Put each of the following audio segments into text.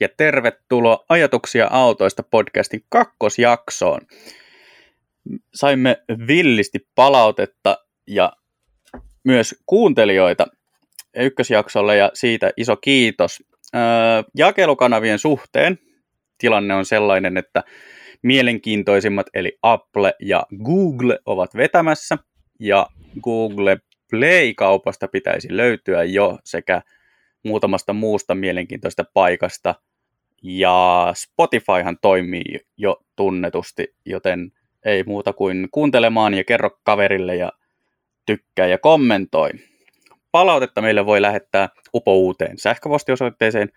ja tervetuloa Ajatuksia autoista podcastin kakkosjaksoon. Saimme villisti palautetta ja myös kuuntelijoita ykkösjaksolle ja siitä iso kiitos. jakelukanavien suhteen tilanne on sellainen, että mielenkiintoisimmat eli Apple ja Google ovat vetämässä ja Google Play-kaupasta pitäisi löytyä jo sekä muutamasta muusta mielenkiintoista paikasta. Ja Spotifyhan toimii jo tunnetusti, joten ei muuta kuin kuuntelemaan ja kerro kaverille ja tykkää ja kommentoi. Palautetta meille voi lähettää upouuteen sähköpostiosoitteeseen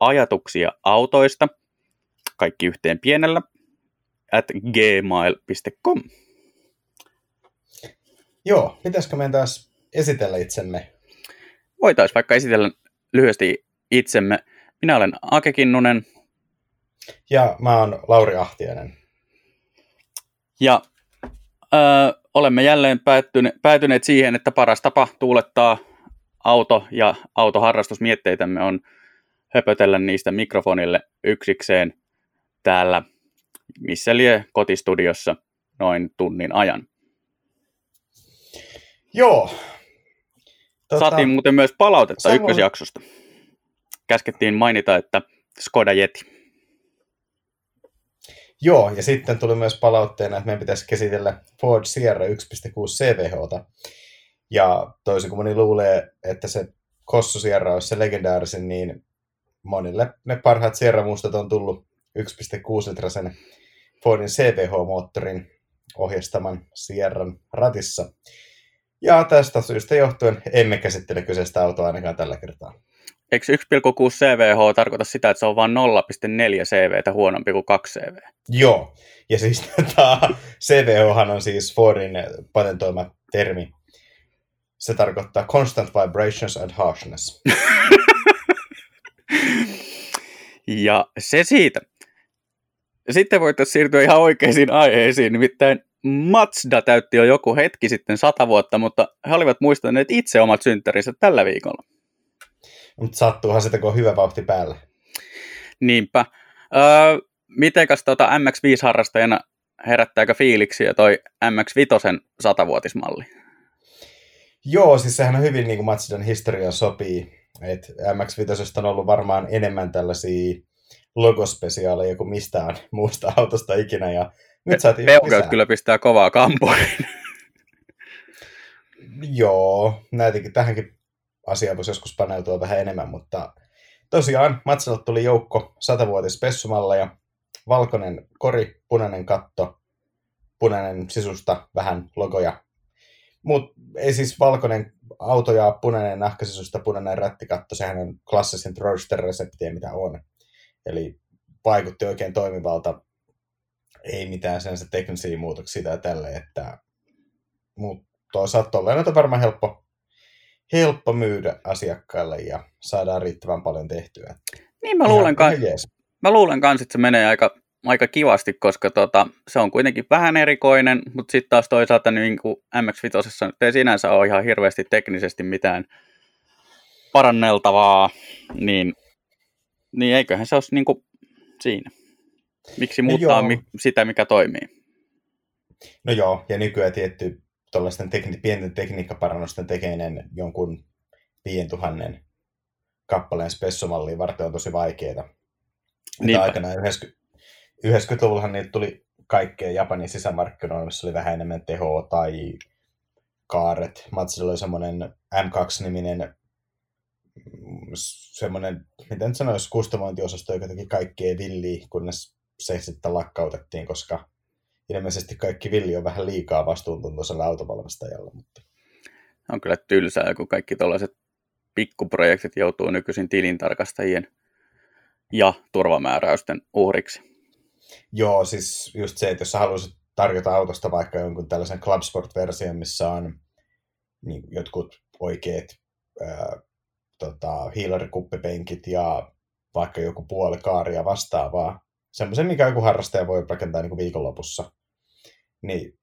ajatuksia autoista, kaikki yhteen pienellä, at gmail.com. Joo, pitäisikö meidän taas esitellä itsemme? Voitaisiin vaikka esitellä lyhyesti itsemme. Minä olen Ake Kinnunen. Ja mä oon Lauri Ahtiainen. Ja ö, olemme jälleen päättyne, päätyneet siihen, että paras tapa tuulettaa auto- ja autoharrastusmietteitämme on höpötellä niistä mikrofonille yksikseen täällä missä lie kotistudiossa noin tunnin ajan. Joo. Tota... Saatiin muuten myös palautetta Samoin... ykkösjaksosta. Käskettiin mainita, että Skoda Yeti. Joo, ja sitten tuli myös palautteena, että meidän pitäisi käsitellä Ford Sierra 1.6 CVH. Ja toisin kuin moni luulee, että se Kossu Sierra olisi se legendaarisin, niin monille ne parhaat Sierra-mustat on tullut 1.6 litrasen Fordin CVH-moottorin ohjastaman Sierran ratissa. Ja tästä syystä johtuen emme käsittele kyseistä autoa ainakaan tällä kertaa. Eikö 1,6 CVH tarkoita sitä, että se on vain 0,4 CVtä huonompi kuin 2 CV? Joo, ja siis tota, CVH on siis Fordin patentoima termi. Se tarkoittaa constant vibrations and harshness. ja se siitä. Sitten voitaisiin siirtyä ihan oikeisiin aiheisiin, nimittäin Mazda täytti jo joku hetki sitten sata vuotta, mutta he olivat muistaneet itse omat synttärinsä tällä viikolla. Mutta sattuuhan sitä, kun on hyvä vauhti päällä. Niinpä. Öö, mitenkäs tuota MX-5-harrastajana herättääkö fiiliksiä toi MX-5 satavuotismalli? Joo, siis sehän on hyvin niin kuin Mazdan historian sopii. Et MX-5 on ollut varmaan enemmän tällaisia logospesiaaleja kuin mistään muusta autosta ikinä. Ja nyt saatiin Peugeot kyllä pistää kovaa kampoihin. Joo, näitäkin tähänkin asiaan voisi joskus paneutua vähän enemmän, mutta tosiaan Matsalle tuli joukko satavuotis ja valkoinen kori, punainen katto, punainen sisusta, vähän logoja. Mut ei siis valkoinen auto ja punainen nahkasisusta, punainen rättikatto, sehän on klassisin Roadster-reseptiä, mitä on. Eli vaikutti oikein toimivalta. Ei mitään sen teknisiä muutoksia tai tälle, että mutta toisaalta tolleen on varmaan helppo, helppo myydä asiakkaille ja saadaan riittävän paljon tehtyä. Niin mä luulen, ka- mä luulen kans, että se menee aika, aika kivasti, koska tota, se on kuitenkin vähän erikoinen, mutta sitten taas toisaalta niin kuin MX-5 ei sinänsä ole ihan hirveästi teknisesti mitään paranneltavaa, niin niin eiköhän se olisi niin kuin siinä. Miksi no muuttaa no sitä, mikä toimii? No joo, ja nykyään tietty tuollaisten tekni- pienten tekniikkaparannusten tekeminen jonkun pientuhannen kappaleen spessomalliin varten on tosi vaikeaa. Mitä aikana 90, 90-luvullahan niitä tuli kaikkea Japanin sisämarkkinoilla, missä oli vähän enemmän tehoa tai kaaret. Matsilla oli semmoinen M2-niminen semmoinen, miten sanoisi, kustomointiosasto, joka teki kaikkea villiä, kunnes se sitten lakkautettiin, koska ilmeisesti kaikki villi on vähän liikaa vastuuntuntoisella autovalmistajalla. Mutta... On kyllä tylsää, kun kaikki tällaiset pikkuprojektit joutuu nykyisin tilintarkastajien ja turvamääräysten uhriksi. Joo, siis just se, että jos sä haluaisit tarjota autosta vaikka jonkun tällaisen Clubsport-version, missä on niin, jotkut oikeat ää, tota, hiilarikuppipenkit ja vaikka joku puolikaari ja vastaavaa. Semmoisen, mikä joku harrastaja voi rakentaa niin kuin viikonlopussa. Niin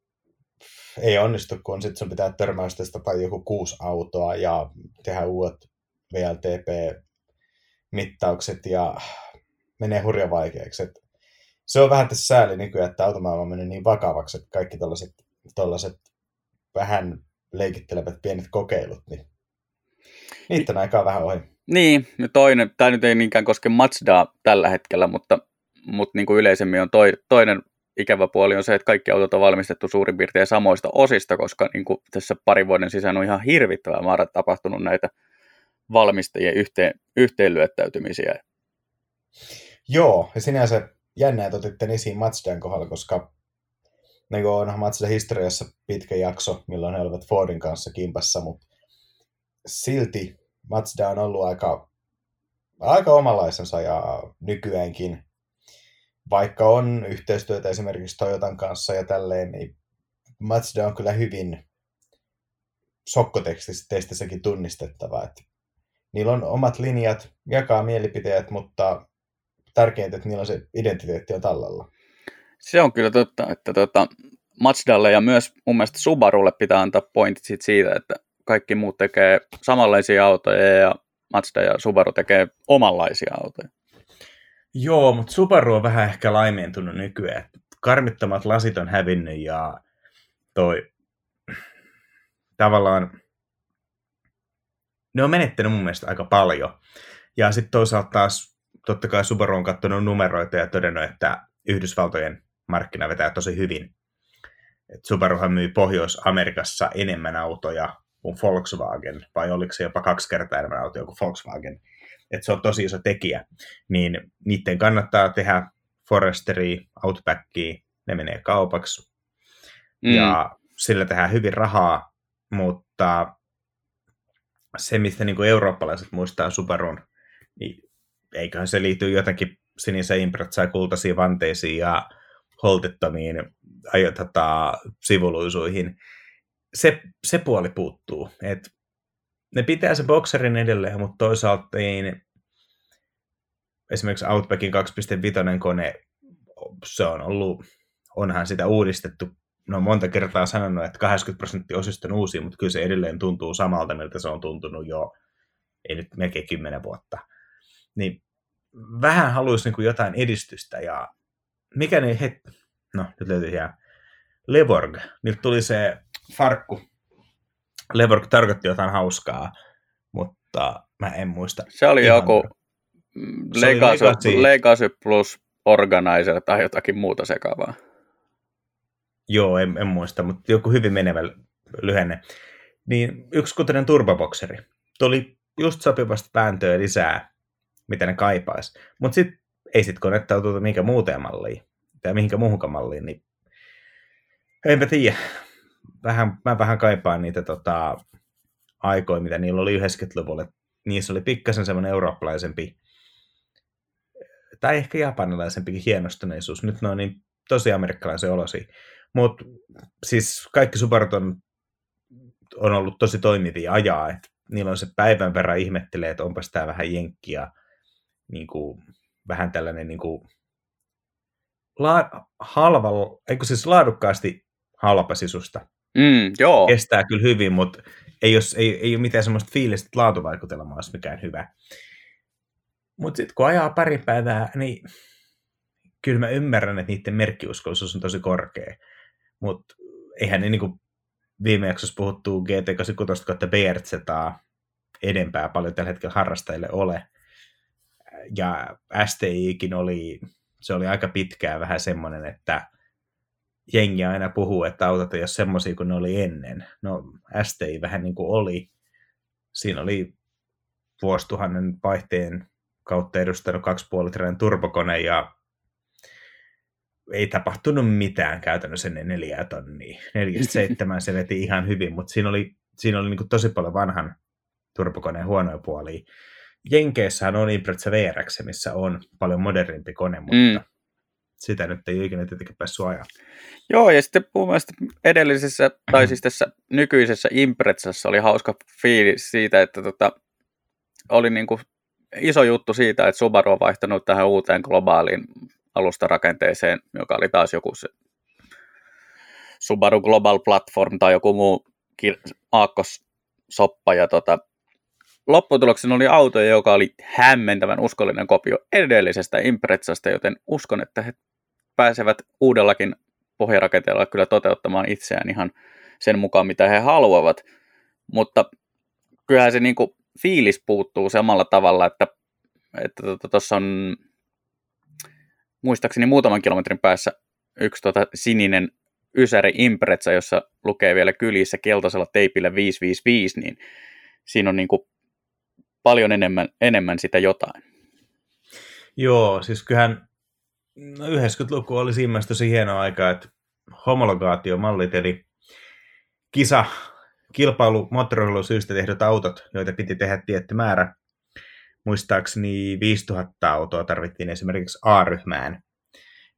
ei onnistu, kun sitten sun pitää törmäystesta tai joku kuusi autoa ja tehdä uudet VLTP-mittaukset ja menee hurjan vaikeaksi. Et se on vähän tässä sääli nykyään, että automaailma menee niin vakavaksi, että kaikki tällaiset vähän leikittelevät pienet kokeilut, niin niitä on aikaa vähän ohi. Niin, toinen, tämä nyt ei niinkään koske Mazdaa tällä hetkellä, mutta, mutta niin kuin yleisemmin on toi, toinen ikävä puoli on se, että kaikki autot on valmistettu suurin piirtein samoista osista, koska niin kuin tässä parin vuoden sisään on ihan hirvittävä määrä tapahtunut näitä valmistajien yhteen, yhteenlyöttäytymisiä. Joo, ja sinänsä jännää, että otitte esiin Mazdan kohdalla, koska niin onhan Mazda historiassa pitkä jakso, milloin he olivat Fordin kanssa kimpassa, mutta silti Mazda on ollut aika, aika omalaisensa ja nykyäänkin, vaikka on yhteistyötä esimerkiksi Toyotan kanssa ja tälleen, niin Mazda on kyllä hyvin sokkotekstissäkin tunnistettava. Että niillä on omat linjat, jakaa mielipiteet, mutta tärkeintä, että niillä on se identiteetti on tallella. Se on kyllä totta, että tota, Mazdalle ja myös mun mielestä Subarulle pitää antaa pointit siitä, että kaikki muut tekee samanlaisia autoja ja Mazda ja Subaru tekee omanlaisia autoja. Joo, mutta Subaru on vähän ehkä laimentunut nykyään. Karmittomat lasit on hävinnyt ja toi tavallaan ne on menettänyt mun mielestä aika paljon. Ja sitten toisaalta taas totta kai Subaru on katsonut numeroita ja todennut, että Yhdysvaltojen markkina vetää tosi hyvin. Et Subaruhan myy Pohjois-Amerikassa enemmän autoja kuin Volkswagen, vai oliko se jopa kaksi kertaa enemmän autoja kuin Volkswagen. Et se on tosi iso tekijä. Niin niiden kannattaa tehdä Foresteria, Outbackia, ne menee kaupaksi. Mm. Ja sillä tehdään hyvin rahaa, mutta se, mistä niin kuin eurooppalaiset muistaa Subarun, niin eiköhän se liity jotenkin sinisen impretsaan kultaisiin vanteisiin ja holtittomiin tota, sivuluisuihin. Se, se puoli puuttuu. Et ne pitää se bokserin edelleen, mutta toisaalta niin esimerkiksi Outbackin 2.5 kone, se on ollut, onhan sitä uudistettu no monta kertaa sanonut, että 80 prosenttia osista on uusia, mutta kyllä se edelleen tuntuu samalta, miltä se on tuntunut jo, ei nyt melkein 10 vuotta. Niin vähän haluaisi niin jotain edistystä ja mikä ne het... No, nyt löytyy ihan Levorg. Nyt tuli se farkku. Levorg tarkoitti jotain hauskaa, mutta mä en muista. Se oli joku Legacy, Legacy. Legacy plus Organizer tai jotakin muuta sekavaa. Joo, en, en muista, mutta joku hyvin menevä lyhenne. Niin yksikutoinen turbobokseri. Tuli just sopivasti pääntöä lisää mitä ne kaipaisi. Mutta sitten ei sitten konnettaututa minkä muuteen malliin tai mihinkä muuhunkaan malliin, niin enpä tiedä. Vähän, mä vähän kaipaan niitä tota, aikoja, mitä niillä oli 90-luvulla. Niissä oli pikkasen semmoinen eurooppalaisempi tai ehkä japanilaisempikin hienostuneisuus. Nyt ne on niin tosi amerikkalaisen olosi. Mutta siis kaikki Subarut on, on ollut tosi toimivia ajaa. Et niillä on se päivän verran ihmettelee, että onpas tämä vähän jenkkiä niin kuin, vähän tällainen niin kuin, la, halva, eikö siis laadukkaasti halpasisusta. Mm, joo. Kestää kyllä hyvin, mutta ei, jos, ei, ei ole mitään semmoista fiilistä, että laatuvaikutelma olisi mikään hyvä. Mutta sitten kun ajaa pari päivää, niin kyllä mä ymmärrän, että niiden merkkiuskollisuus on tosi korkea. Mutta eihän ne niinku viime jaksossa puhuttuu GT86 kautta BRZ edempää paljon tällä hetkellä harrastajille ole ja STIkin oli, se oli aika pitkään vähän semmoinen, että jengi aina puhuu, että autot ei ole semmoisia kuin ne oli ennen. No STI vähän niin kuin oli. Siinä oli vuosituhannen vaihteen kautta edustanut 2,5 turbokone ja ei tapahtunut mitään käytännössä ennen neljää tonnia. 47 se veti ihan hyvin, mutta siinä oli, siinä oli niin kuin tosi paljon vanhan turbokoneen huonoja puolia. Jenkeissähän on Impreza VRX, missä on paljon modernimpi kone, mutta mm. Sitä nyt ei ikinä tietenkin päässyt ajaa. Joo, ja sitten mun mielestä edellisessä, tai siis tässä nykyisessä Imprezassa oli hauska fiilis siitä, että tota, oli niin kuin iso juttu siitä, että Subaru on vaihtanut tähän uuteen globaaliin alustarakenteeseen, joka oli taas joku se Subaru Global Platform tai joku muu aakkos soppa ja tota, lopputuloksena oli auto, joka oli hämmentävän uskollinen kopio edellisestä Imprezasta, joten uskon, että he pääsevät uudellakin pohjarakenteella kyllä toteuttamaan itseään ihan sen mukaan, mitä he haluavat. Mutta kyllähän se niin kuin fiilis puuttuu samalla tavalla, että että tuossa tota, on muistaakseni muutaman kilometrin päässä yksi tota sininen Ysäri Impreza, jossa lukee vielä kylissä keltaisella teipillä 555, niin siinä on kuin paljon enemmän, enemmän sitä jotain. Joo, siis kyllähän no 90-luku oli siinä tosi hieno aika, että homologaatiomallit, eli kisa, kilpailu, moottoriurheilusyystä tehdyt autot, joita piti tehdä tietty määrä, muistaakseni 5000 autoa tarvittiin esimerkiksi A-ryhmään,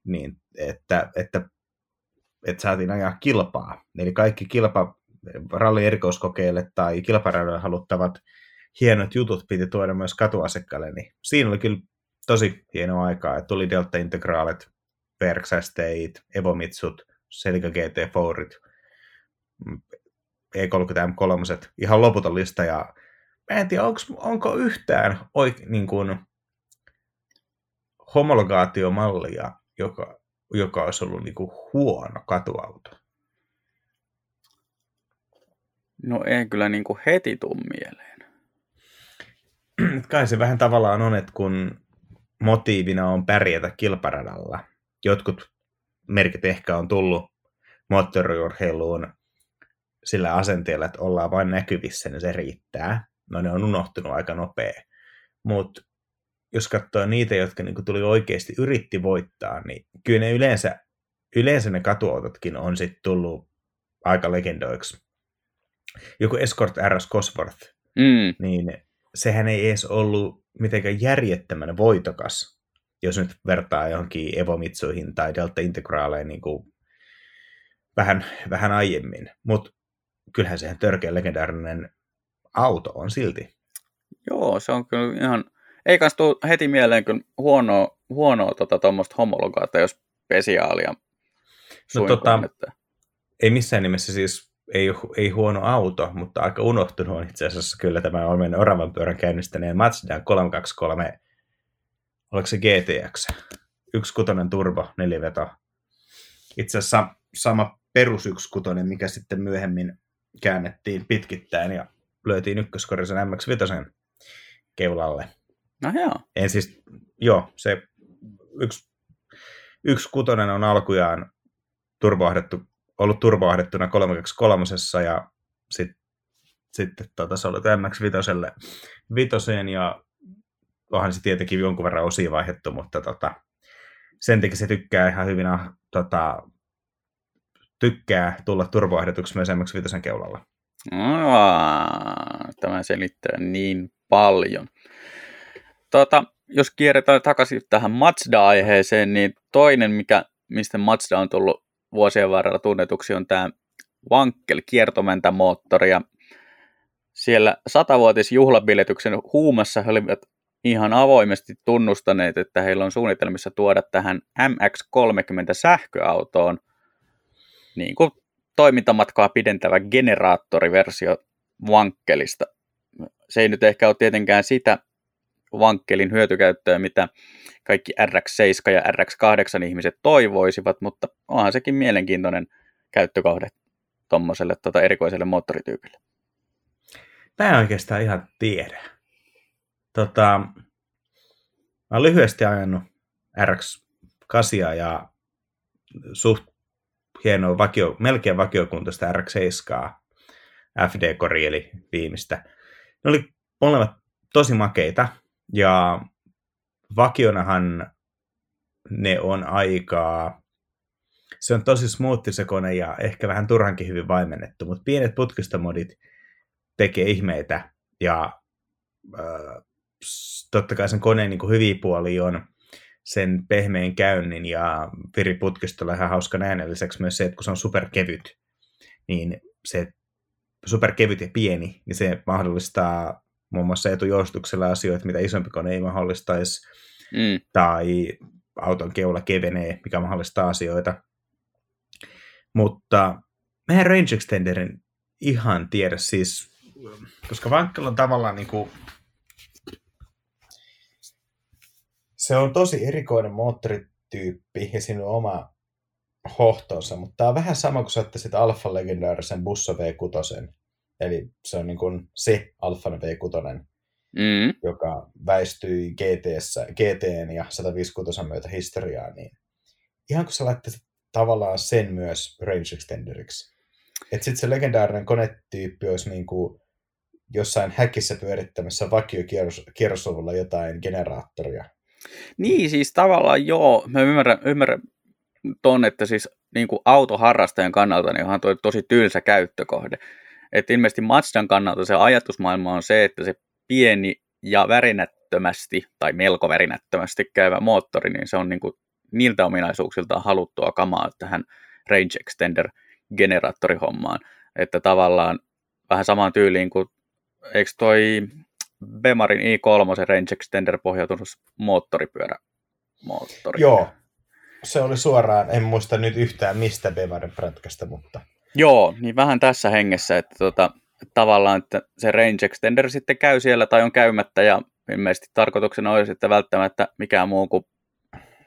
niin että, että, että saatiin ajaa kilpaa. Eli kaikki kilpa, ralli erikoiskokeille tai kilparadoille haluttavat hienot jutut piti tuoda myös katuasekkaille, niin siinä oli kyllä tosi hieno aikaa, että tuli Delta Integraalit, Perksasteit, Evomitsut, Celica GT Fourit, E30 M3, ihan loputon lista, ja mä en tiedä, onko, onko yhtään oik, niin kuin, homologaatiomallia, joka, joka olisi ollut niin kuin huono katuauto. No ei kyllä niin kuin heti tuu mieleen. Kai se vähän tavallaan on, että kun motiivina on pärjätä kilparadalla, jotkut merkit ehkä on tullut moottoriurheiluun sillä asenteella, että ollaan vain näkyvissä, niin se riittää no ne on unohtunut aika nopea. Mutta jos katsoo niitä, jotka niinku tuli oikeasti yritti voittaa, niin kyllä ne yleensä, yleensä ne katuautotkin on sitten tullut aika legendoiksi. Joku Escort RS Cosworth, mm. niin sehän ei edes ollut mitenkään järjettömän voitokas, jos nyt vertaa johonkin Evomitsuihin tai Delta Integraaleen niin kuin vähän, vähän aiemmin. Mutta kyllähän sehän törkeä legendaarinen auto on silti. Joo, se on kyllä ihan, ei kans tuu heti mieleen kyllä huonoa, huonoa tota, tuommoista homologaata, jos spesiaalia no, tota, ei missään nimessä siis ei, ei huono auto, mutta aika unohtunut on itse asiassa kyllä tämä on meidän oravan pyörän käynnistäneen Mazda 323, oliko se GTX, yksi kutonen turbo, neliveto. Itse asiassa sama perus yksi kutonen, mikä sitten myöhemmin käännettiin pitkittäin ja löytiin ykköskorisen MX-5 keulalle. No joo. En siis, joo, se yksi, yksi kutonen on alkujaan turvaahdettu, ollut turvaahdettuna 323 ja sitten sit, tota, se oli MX-5 vitoseen ja onhan se tietenkin jonkun verran osia vaihdettu, mutta tota, sen takia se tykkää ihan hyvin tota, tykkää tulla turvaahdetuksi myös MX-5 keulalla. Aa, tämä selittää niin paljon. Tota, jos kierretään takaisin tähän Mazda-aiheeseen, niin toinen, mikä, mistä Mazda on tullut vuosien varrella tunnetuksi, on tämä Wankel kiertomentämoottori. Ja siellä satavuotisjuhlabiletyksen huumassa he olivat ihan avoimesti tunnustaneet, että heillä on suunnitelmissa tuoda tähän MX-30 sähköautoon niin kuin toimintamatkaa pidentävä generaattoriversio vankkelista. Se ei nyt ehkä ole tietenkään sitä vankkelin hyötykäyttöä, mitä kaikki RX7 ja RX8 ihmiset toivoisivat, mutta onhan sekin mielenkiintoinen käyttökohde tuommoiselle tota erikoiselle moottorityypille. Mä en oikeastaan ihan tiedä. Tota, mä olen lyhyesti ajanut RX8 ja suht hienoa vakio, melkein vakiokuntoista RX7 FD-kori, eli viimeistä. Ne oli molemmat tosi makeita, ja vakionahan ne on aika, se on tosi smoothi se kone ja ehkä vähän turhankin hyvin vaimennettu, mutta pienet putkistomodit tekee ihmeitä ja äh, totta kai sen koneen niin hyviä puoli on sen pehmeän käynnin ja viriputkistolla ihan hauska näin. Lisäksi myös se, että kun se on superkevyt, niin se superkevyt ja pieni, niin se mahdollistaa muun muassa etujoustuksella asioita, mitä isompi kone ei mahdollistaisi, mm. tai auton keula kevenee, mikä mahdollistaa asioita. Mutta meidän range extenderin ihan tiedä, siis koska Vankkel on tavallaan niin kuin, Se on tosi erikoinen moottorityyppi ja siinä on oma hohtonsa, mutta tämä on vähän sama kuin sä ottaisit Alfa legendaarisen Busso V6. Eli se on niin kuin se Alfa V6, Mm. joka väistyi GTssä, GTn ja 156 myötä historiaan, niin ihan kun sä laittaisit tavallaan sen myös range extenderiksi. Että sitten se legendaarinen konetyyppi olisi niin kuin jossain häkissä pyörittämässä vakiokierrosluvulla jotain generaattoria. Niin, siis tavallaan joo, mä ymmärrän, ymmärrän ton, että siis niin kuin autoharrastajan kannalta niin onhan toi tosi tylsä käyttökohde. Että ilmeisesti Mazdan kannalta se ajatusmaailma on se, että se pieni ja värinättömästi, tai melko värinättömästi käyvä moottori, niin se on niin kuin niiltä ominaisuuksiltaan haluttua kamaa tähän range extender generaattorihommaan. Että tavallaan vähän samaan tyyliin kuin, eikö toi Bemarin i3 range extender pohjautunut moottoripyörä moottori. Joo, se oli suoraan, en muista nyt yhtään mistä Bemarin prätkästä, mutta Joo, niin vähän tässä hengessä, että tota, tavallaan että se range extender sitten käy siellä tai on käymättä ja ilmeisesti tarkoituksena olisi, että välttämättä mikään muu kuin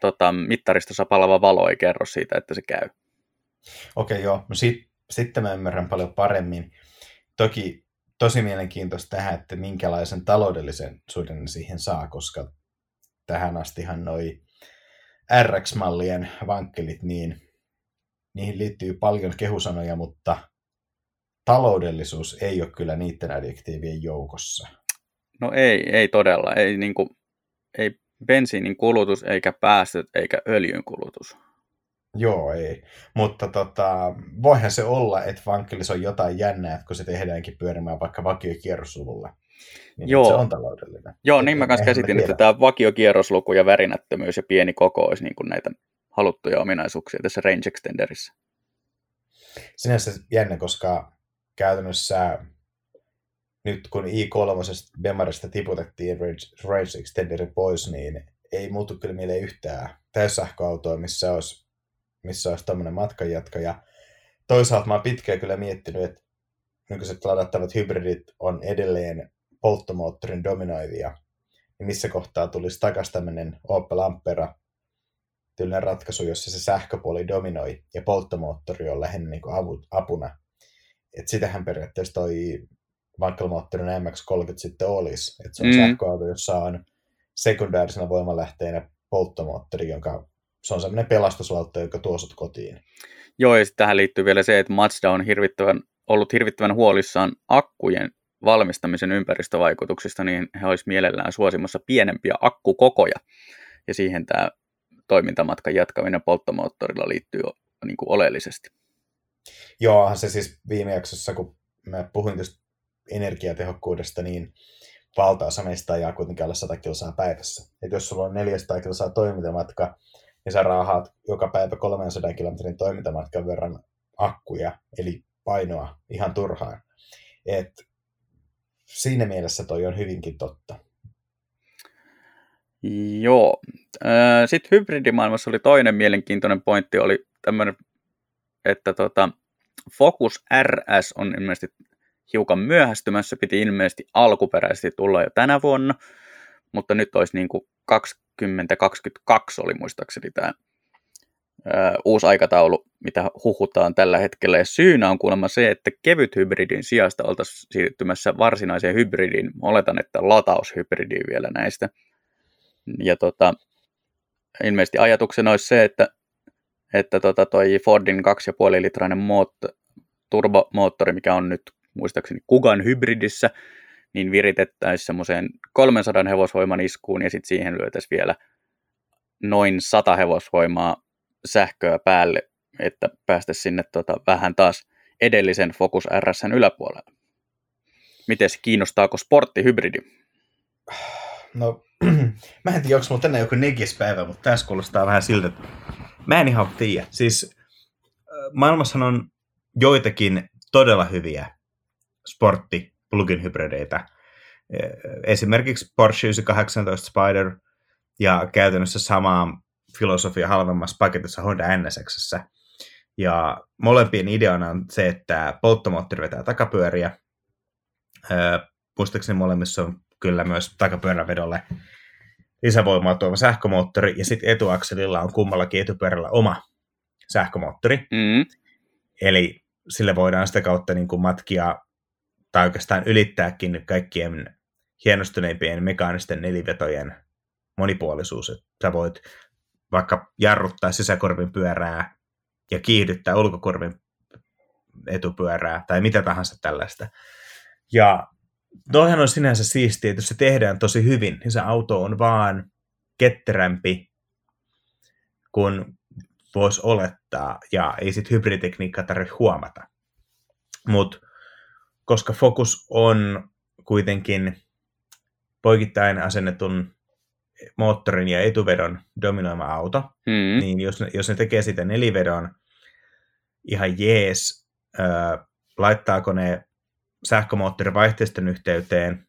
tota, mittaristossa palava valo ei kerro siitä, että se käy. okei okay, joo, no sit, sitten mä ymmärrän paljon paremmin. Toki tosi mielenkiintoista tähän, että minkälaisen taloudellisen suhden siihen saa, koska tähän astihan noi RX-mallien vankkelit, niin niihin liittyy paljon kehusanoja, mutta taloudellisuus ei ole kyllä niiden adjektiivien joukossa. No ei, ei todella. Ei, niin kuin, ei bensiinin kulutus, eikä päästöt, eikä öljyn kulutus. Joo, ei. Mutta tota, voihan se olla, että vankkelis on jotain jännää, että kun se tehdäänkin pyörimään vaikka vakiokierrosluvulla. Niin Joo. se on taloudellinen. Joo, niin mä kanssa käsitin, että tämä vakiokierrosluku ja värinättömyys ja pieni koko olisi niin kuin näitä haluttuja ominaisuuksia tässä range extenderissä. Sinänsä jännä, koska käytännössä nyt kun i3 Bemarista tiputettiin range, range extenderi pois, niin ei muutu kyllä mieleen yhtään täyssähköautoa, missä olisi, missä olisi tämmöinen matkanjatka. Ja toisaalta mä oon pitkään kyllä miettinyt, että nykyiset ladattavat hybridit on edelleen polttomoottorin dominoivia. Niin missä kohtaa tulisi takaisin tämmöinen Opel Ampera tyylinen ratkaisu, jossa se sähköpuoli dominoi ja polttomoottori on lähinnä niin kuin apuna. Et sitähän periaatteessa toi vankelmoottorin MX-30 sitten olisi. Et se on Mm. sähköauto, jossa on sekundäärisenä voimalähteenä polttomoottori, jonka se on semmoinen pelastusvaltto, joka tuo sut kotiin. Joo, ja tähän liittyy vielä se, että Mazda on hirvittävän, ollut hirvittävän huolissaan akkujen valmistamisen ympäristövaikutuksista, niin he olisi mielellään suosimassa pienempiä akkukokoja. Ja siihen tämä toimintamatkan jatkaminen polttomoottorilla liittyy niin kuin oleellisesti. Joo, se siis viime jaksossa, kun mä puhuin tästä energiatehokkuudesta, niin valtaosa meistä ajaa kuitenkin alle 100 kilsaa päivässä. Et jos sulla on 400 kilsaa toimintamatka, niin sä raahaat joka päivä 300 kilometrin toimintamatkan verran akkuja, eli painoa ihan turhaan. Et siinä mielessä toi on hyvinkin totta. Joo. Sitten hybridimaailmassa oli toinen mielenkiintoinen pointti, oli tämmöinen, että tota, Focus RS on ilmeisesti hiukan myöhästymässä, piti ilmeisesti alkuperäisesti tulla jo tänä vuonna, mutta nyt olisi niin kuin 2022 oli muistaakseni tämä ää, uusi aikataulu, mitä huhutaan tällä hetkellä. Ja syynä on kuulemma se, että kevyt hybridin sijasta oltaisiin siirtymässä varsinaiseen hybridiin. Oletan, että lataushybridiin vielä näistä. Ja tota, ilmeisesti ajatuksena olisi se, että, että tota toi Fordin 2,5 litrainen moot, turbomoottori, mikä on nyt muistaakseni Kugan hybridissä, niin viritettäisiin semmoiseen 300 hevosvoiman iskuun ja sitten siihen lyötäisiin vielä noin 100 hevosvoimaa sähköä päälle, että päästäisiin sinne tota, vähän taas edellisen Focus RSn yläpuolelle. Miten kiinnostaako sporttihybridi? No, mä en tiedä, onko mulla tänään joku negispäivä, mutta Tässä kuulostaa vähän siltä, että mä en ihan tiedä. Siis äh, maailmassa on joitakin todella hyviä sportti plugin hybrideitä. Äh, Esimerkiksi Porsche 918 Spider ja käytännössä sama filosofia halvemmassa paketissa Honda NSX. Ja molempien ideana on se, että polttomoottori vetää takapyöriä, Öö, muistaakseni molemmissa on kyllä myös takapyörävedolle lisävoimaa tuova sähkömoottori, ja sitten etuakselilla on kummallakin etupyörällä oma sähkömoottori. Mm. Eli sille voidaan sitä kautta niin kuin matkia tai oikeastaan ylittääkin kaikkien hienostuneimpien mekaanisten nelivetojen monipuolisuus. Että sä voit vaikka jarruttaa sisäkorvin pyörää ja kiihdyttää ulkokorvin etupyörää tai mitä tahansa tällaista. Ja toihan on sinänsä siistiä, että jos se tehdään tosi hyvin, niin se auto on vaan ketterämpi kuin voisi olettaa, ja ei sitten hybriditekniikkaa tarvitse huomata. Mutta koska Focus on kuitenkin poikittain asennetun moottorin ja etuvedon dominoima auto, Mm. niin jos ne, jos ne tekee sitä nelivedon ihan jees, ö, laittaako ne sähkömoottori vaihteisten yhteyteen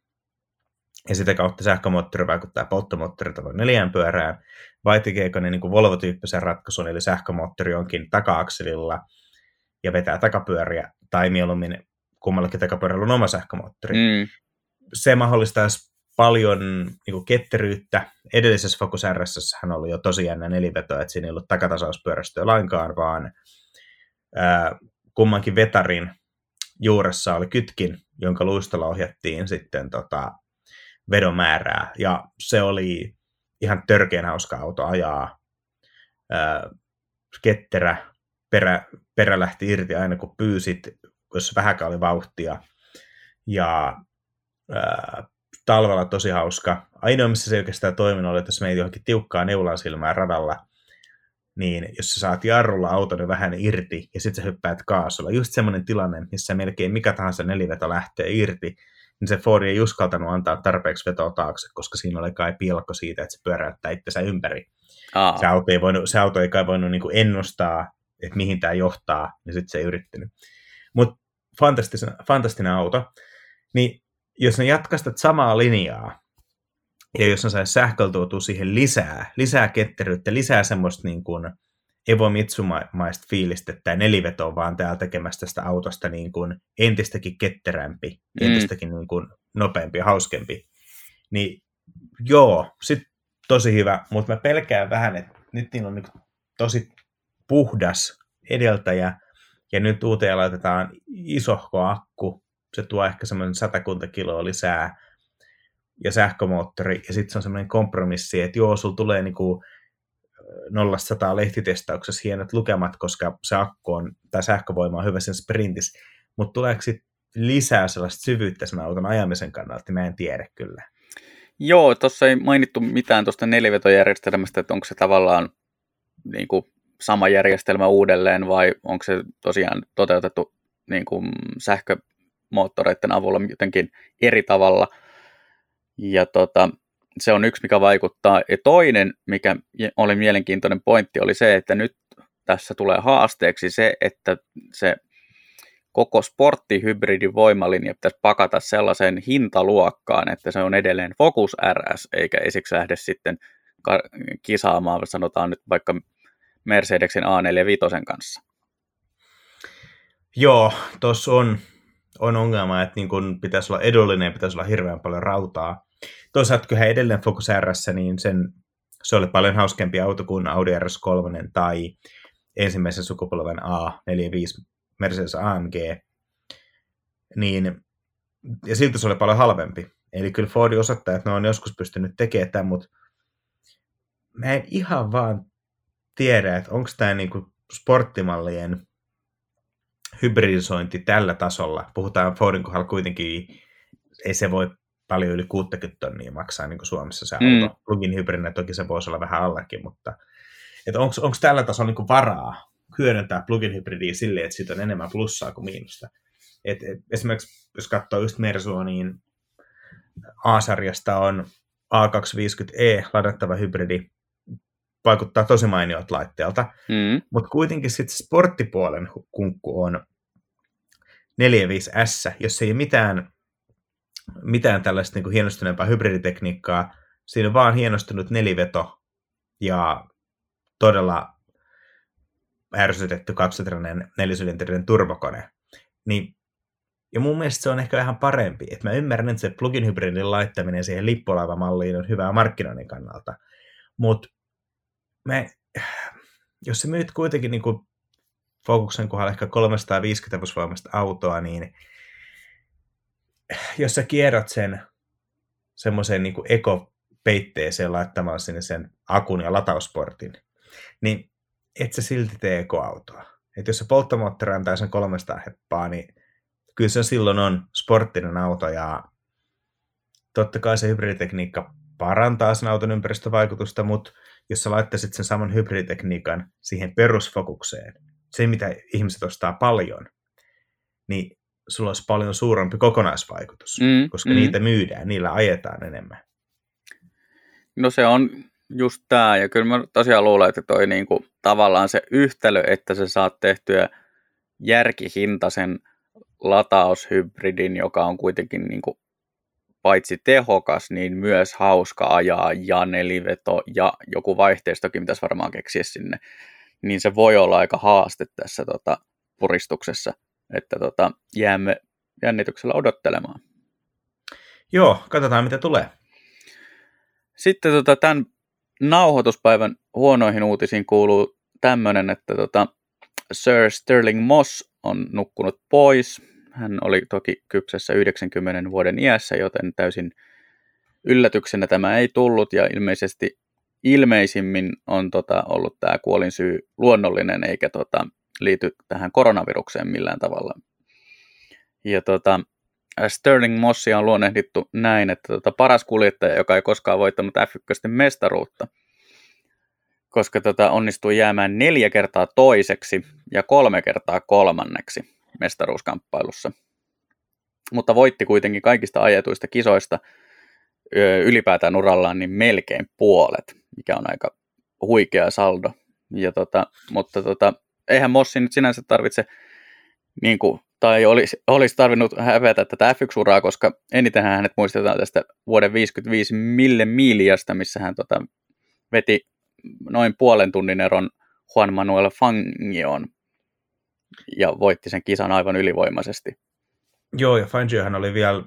ja sitä kautta sähkömoottori vaikuttaa polttomoottoritavoin neljään pyörään, vai tekeekö ne niin kuin Volvo-tyyppisen ratkaisun, eli sähkömoottori onkin taka-akselilla ja vetää takapyöriä, tai mieluummin kummallakin takapyörällä on oma sähkömoottori. Mm. Se mahdollistaisi paljon niin kuin ketteryyttä. Edellisessä Focus RS hän oli jo tosi jännä neliveto, että siinä ei ollut takatasauspyörästöä lainkaan, vaan ää, kummankin vetarin juuressa oli kytkin, jonka luistolla ohjattiin sitten tota, vedon määrää. Ja se oli ihan törkeän hauska auto ajaa. Ää, ketterä, perä, perä lähti irti aina kun pyysit, jos vähäkään oli vauhtia. Ja ää, talvella tosi hauska. Ainoa, missä se oikeastaan toiminut, oli, että jos meitä johonkin tiukkaa neulan silmään radalla, niin jos sä saat jarrulla auton vähän irti ja sitten sä hyppäät kaasulla, just semmoinen tilanne, missä melkein mikä tahansa neliveto lähtee irti, niin se Ford ei uskaltanut antaa tarpeeksi vetoa taakse, koska siinä oli kai pilkko siitä, että se pyöräyttää itsensä ympäri. Aa. Se auto ei, voinut, se auto ei kai voinut niin ennustaa, että mihin tämä johtaa, niin sitten se ei yrittänyt. Mutta fantastinen, fantastinen auto. Niin jos ne jatkaistat samaa linjaa, ja jos ne saisi sähköltuotua siihen lisää, lisää ketteryyttä, lisää semmoista niin kuin Evo Mitsumaista fiilistä, että neliveto on vaan täällä tekemässä tästä autosta niin kuin entistäkin ketterämpi, Mm. entistäkin niin kuin nopeampi ja hauskempi. Niin joo, sit tosi hyvä, mutta mä pelkään vähän, että nyt niillä on niin kuin tosi puhdas edeltäjä, ja nyt uuteen laitetaan isohko akku, se tuo ehkä semmoinen satakunta kiloa lisää, ja sähkömoottori, ja sitten se on semmoinen kompromissi, että joo, sulla tulee niinku 0 lehtitestauksessa hienot lukemat, koska se akku on, tai sähkövoima on hyvä sen sprintissä, mutta tuleeko sitten lisää sellaista syvyyttä sen auton ajamisen kannalta, niin mä en tiedä kyllä. Joo, tuossa ei mainittu mitään tuosta nelivetojärjestelmästä, että onko se tavallaan niin kuin sama järjestelmä uudelleen vai onko se tosiaan toteutettu niin kuin sähkömoottoreiden avulla jotenkin eri tavalla. Ja tota, se on yksi, mikä vaikuttaa. Ja toinen, mikä oli mielenkiintoinen pointti, oli se, että nyt tässä tulee haasteeksi se, että se koko sporttihybridin voimalinja pitäisi pakata sellaiseen hintaluokkaan, että se on edelleen Focus RS, eikä esiksi lähde sitten kisaamaan, sanotaan nyt vaikka Mercedeksen A45 kanssa. Joo, tuossa on, on ongelma, että niin kun pitäisi olla edullinen ja pitäisi olla hirveän paljon rautaa. Toisaalta kyllä edelleen Focus RS, niin sen, se oli paljon hauskempi auto kuin Audi RS3 tai ensimmäisen sukupolven A45 Mercedes AMG, niin, ja silti se oli paljon halvempi. Eli kyllä Ford osoittaa, että ne on joskus pystynyt tekemään tämän, mutta mä en ihan vaan tiedä, että onko tämä niinku sporttimallien hybridisointi tällä tasolla. Puhutaan Fordin kohdalla kuitenkin, ei se voi paljon yli 60 tonnia maksaa niin kuin Suomessa se Mm. auto. Plugin hybridinä toki se voisi olla vähän allakin, mutta onko tällä tasolla niin kuin varaa hyödyntää plugin hybridiä silleen, että siitä on enemmän plussaa kuin miinusta. Et, et, esimerkiksi jos katsoo just Mersua, niin A-sarjasta on A250e ladattava hybridi, vaikuttaa tosi mainiot laitteelta, Mm. mutta kuitenkin sitten sporttipuolen kunkku on 45S, jos ei ole mitään, mitään tällaista niin hienostuneempaa hybriditekniikkaa, siinä on vaan hienostunut neliveto ja todella ärsytetty kaksitrainen nelisylinterinen turbokone, niin Ja mun mielestä se on ehkä vähän parempi. Että mä ymmärrän, että se plugin hybridin laittaminen siihen lippulaivamalliin on hyvää markkinoinnin kannalta. Mutta jos sä myyt kuitenkin niin kuin Focuksen kohdalla ehkä 350 hevosvoimasta autoa, niin jos sä kierrät sen semmoiseen niin ekopeitteeseen laittamalla sinne sen akun ja latausportin, niin et sä silti tee ekoautoa. Et jos se polttomoottori antaa sen 300 heppaa, niin kyllä se silloin on sporttinen auto ja totta kai se hybriditekniikka parantaa sen auton ympäristövaikutusta, mutta jos sä laittaisit sen saman hybriditekniikan siihen perusfokukseen, se mitä ihmiset ostaa paljon, niin sulla olisi paljon suurempi kokonaisvaikutus, mm, koska mm. niitä myydään, niillä ajetaan enemmän. No se on just tämä, ja kyllä mä tosiaan luulen, että toi niinku, tavallaan se yhtälö, että sä saat tehtyä järkihintaisen lataushybridin, joka on kuitenkin niinku, paitsi tehokas, niin myös hauska ajaa ja neliveto ja joku vaihteistokin pitäisi varmaan keksiä sinne, niin se voi olla aika haaste tässä tota, puristuksessa, että tota, jäämme jännityksellä odottelemaan. Joo, katsotaan mitä tulee. Sitten tota, tämän nauhoituspäivän huonoihin uutisiin kuuluu tämmöinen, että tota, Sir Sterling Moss on nukkunut pois. Hän oli toki kypsessä 90 vuoden iässä, joten täysin yllätyksenä tämä ei tullut ja ilmeisesti ilmeisimmin on tota, ollut tämä kuolinsyy luonnollinen eikä tota, liity tähän koronavirukseen millään tavalla. Ja tota, Sterling Mossia on luonnehdittu näin, että tota, paras kuljettaja, joka ei koskaan voittanut F1 mestaruutta, koska tota, onnistui jäämään neljä kertaa toiseksi ja kolme kertaa kolmanneksi mestaruuskamppailussa. Mutta voitti kuitenkin kaikista ajetuista kisoista ylipäätään urallaan niin melkein puolet, mikä on aika huikea saldo. Ja tota, mutta tota, eihän Mossi nyt sinänsä tarvitse niin kuin, tai olisi, olisi tarvinnut hävetä tätä F1-uraa, koska eniten hänet muistetaan tästä vuoden 55 mille miiliasta, missä hän tota, veti noin puolen tunnin eron Juan Manuel Fangioon ja voitti sen kisan aivan ylivoimaisesti. Joo, ja Fangiohan oli vielä,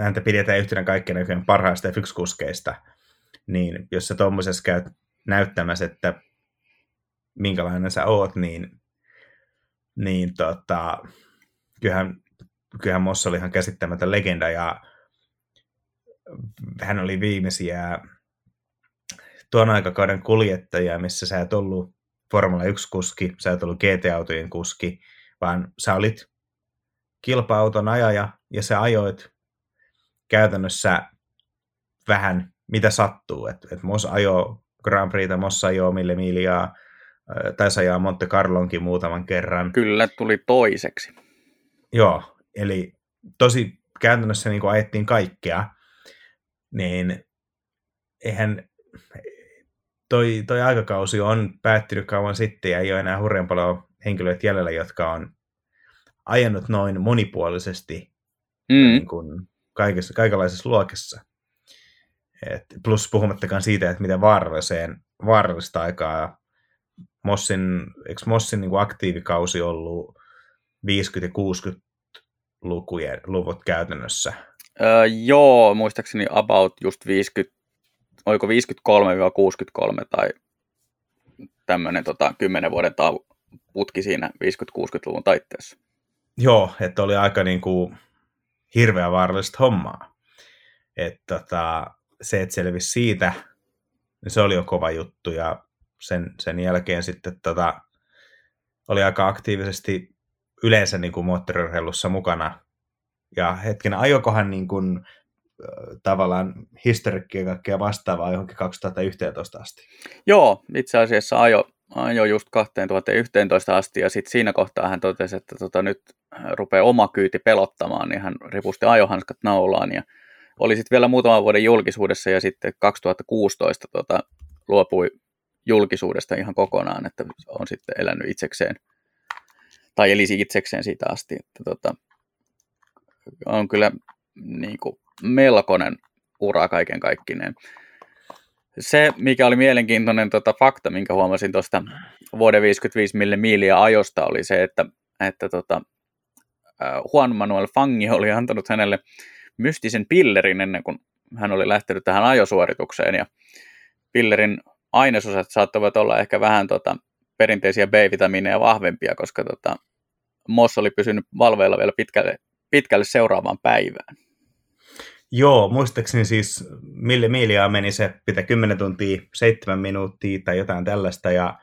häntä pidetään yhtenä kaikkien näköjen parhaista F1-kuskeista, niin jos sä tuommoisessa käyt näyttämässä, että minkälainen sä oot, niin, niin tota, kyllähän, kyllähän Mossa oli ihan käsittämätön legenda ja hän oli viimeisiä tuon aikakauden kuljettajia, missä sä et ollut Formula 1-kuski, sä et ollut GT-autojen kuski, vaan sä olit kilpa-auton ajaja ja sä ajoit käytännössä vähän mitä sattuu. Et, et Moss ajoi Grand Prixta, Moss ajoi Mille Miliaa, taisi ajaa Monte Carlonkin muutaman kerran. Kyllä, tuli toiseksi. Joo, eli tosi käytännössä niin ajettiin kaikkea, niin eihän toi, toi aikakausi on päättynyt kauan sitten ja ei ole enää hurjan paljon henkilöitä jäljellä, jotka on ajanut noin monipuolisesti mm. niin kuin kaikessa, kaikenlaisessa luokassa. Et plus puhumattakaan siitä, että miten vaaralliseen, vaarallista aikaa Mossin, eikö Mossin niin kuin aktiivikausi ollut 50- ja 60-lukujen luvut käytännössä? Öö, joo, muistaakseni about just 50, oliko 53-63 tai tämmöinen tota, 10 vuoden tau- putki siinä 50-60-luvun taitteessa. Joo, että oli aika niin kuin hirveän vaarallista hommaa. Että tota, se, että selvisi siitä, niin se oli jo kova juttu ja sen, sen jälkeen sitten tota, oli aika aktiivisesti yleensä niin kuin moottoriurheilussa mukana. Ja hetken ajokohan niin kuin, tavallaan historiikkia kaikkea vastaavaa johonkin 2011 asti. Joo, itse asiassa ajo, ajo just 2011 asti ja sitten siinä kohtaa hän totesi, että tota, nyt rupeaa oma kyyti pelottamaan, niin hän ripusti ajohanskat naulaan ja oli sitten vielä muutaman vuoden julkisuudessa ja sitten 2016 tota, luopui julkisuudesta ihan kokonaan, että on sitten elänyt itsekseen tai elisi itsekseen siitä asti, että tota, on kyllä niin kuin, melkoinen ura kaiken kaikkineen. Se, mikä oli mielenkiintoinen tota, fakta, minkä huomasin tuosta vuoden 55 mille miiliä ajosta, oli se, että, että tota, Juan Manuel Fangi oli antanut hänelle mystisen pillerin ennen kuin hän oli lähtenyt tähän ajosuoritukseen. Ja pillerin ainesosat saattavat olla ehkä vähän tota, perinteisiä B-vitamiineja vahvempia, koska tota, Moss oli pysynyt valveilla vielä pitkälle, pitkälle seuraavaan päivään. Joo, muistaakseni siis mille miiliaa meni se, pitää 10 tuntia, 7 minuuttia tai jotain tällaista, ja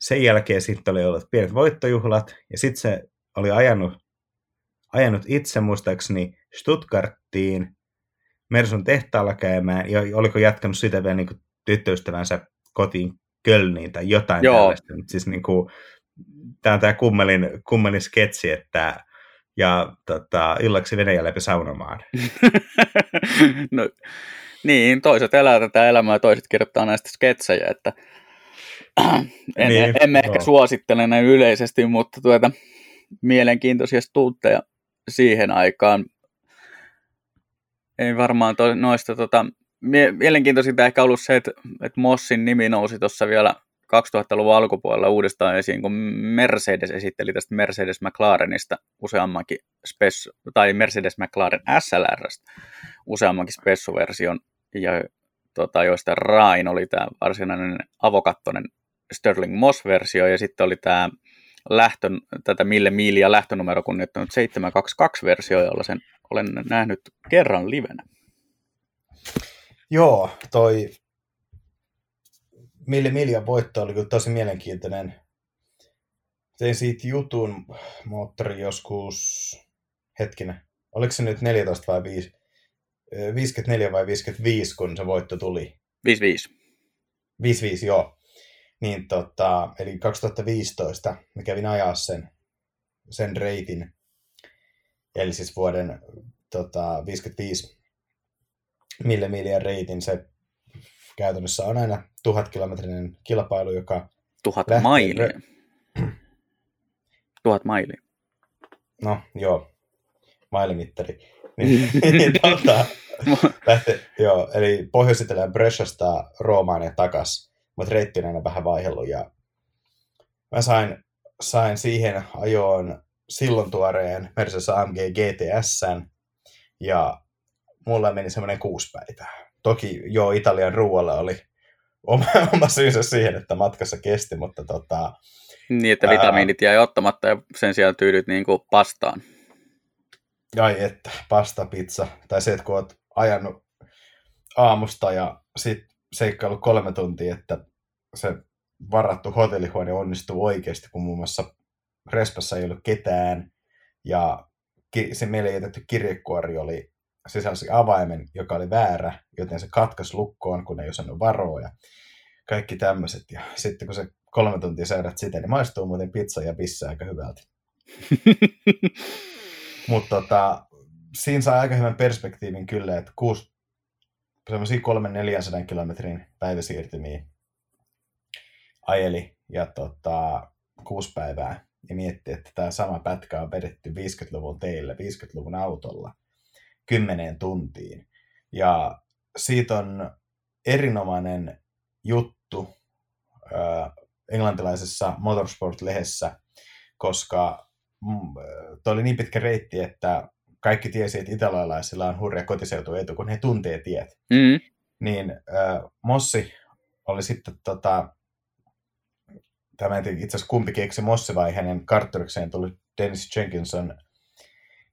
sen jälkeen sitten oli ollut pienet voittojuhlat, ja sitten se oli ajanut, ajanut itse muistaakseni Stuttgarttiin Mersun tehtaalla käymään, ja oliko jatkanut sitä vielä niin tyttöystävänsä kotiin Kölniin tai jotain Joo. tällaista. Siis niin kuin, tämä on tämä kummelin, kummelin sketsi, että ja tota, illaksi Venäjä läpi saunomaan. no, niin, toiset elää tätä elämää ja toiset kirjoittaa näistä sketsejä, että en, niin, emme no. ehkä suosittele näin yleisesti, mutta tuota, mielenkiintoisia stuutteja siihen aikaan. Ei varmaan to, noista, tota, mielenkiintoisinta ehkä ollut se, että, että Mossin nimi nousi tuossa vielä 2000-luvun alkupuolella uudestaan esiin, kun Mercedes esitteli tästä Mercedes McLarenista useammankin spessu, tai Mercedes McLaren SLRstä useammankin spessuversion, ja tota, joista Rain oli tämä varsinainen avokattonen Sterling Moss-versio, ja sitten oli tämä lähtö, tätä mille miiliä lähtönumero kunnioittanut 722-versio, jolla sen olen nähnyt kerran livenä. Joo, toi Mille Miljan voitto oli kyllä tosi mielenkiintoinen. Tein siitä jutun moottori joskus, hetkinen, oliko se nyt 14 vai 5, 54 vai 55, kun se voitto tuli? 55. 55, joo. Niin tota, eli 2015 mä kävin ajaa sen, sen reitin, eli siis vuoden tota, 55 mille miljan reitin. Se käytännössä on aina tuhat kilometrinen kilpailu, joka Tuhat mailia. Re... tuhat mailia. No, joo. Mailimittari. Niin, niin, tota, lähti, joo, eli pohjois Breshasta Roomaan ja takas, mutta reitti on aina vähän vaihdellut ja mä sain, sain siihen ajoon silloin tuoreen Mercedes AMG GTS ja mulla meni semmoinen kuusi päivää toki jo Italian ruoalla oli oma, oma syynsä siihen, että matkassa kesti, mutta tota... Niin, että vitamiinit jäi ottamatta ja sen sijaan tyydyt niin kuin pastaan. Ai että, pasta, pizza. Tai se, että kun oot ajanut aamusta ja sitten seikkailu kolme tuntia, että se varattu hotellihuone onnistuu oikeasti, kun muun muassa Respassa ei ollut ketään ja se meille jätetty kirjekuori oli sisälsi avaimen, joka oli väärä, joten se katkas lukkoon, kun ei osannut varoa ja kaikki tämmöiset. Ja sitten kun se kolme tuntia seuraat sitä, niin maistuu muuten pizza ja pissa aika hyvältä. Mutta tota, siinä saa aika hyvän perspektiivin kyllä, että kuusi, semmoisia kolmen 400 kilometrin päiväsiirtymiä ajeli ja tota, kuusi päivää ja mietti, että tämä sama pätkä on vedetty 50-luvun teille, 50-luvun autolla – kymmeneen tuntiin. Ja siitä on erinomainen juttu äh, englantilaisessa Motorsport-lehdessä, koska mm, tuo oli niin pitkä reitti, että kaikki tiesi, että italialaisilla on hurja kotiseutuetu, kun he tuntee tiet. Mm. Niin äh, Mossi oli sitten tota, tämä itse asiassa kumpi keksi Mossi vai hänen karttorikseen tuli Dennis Jenkinson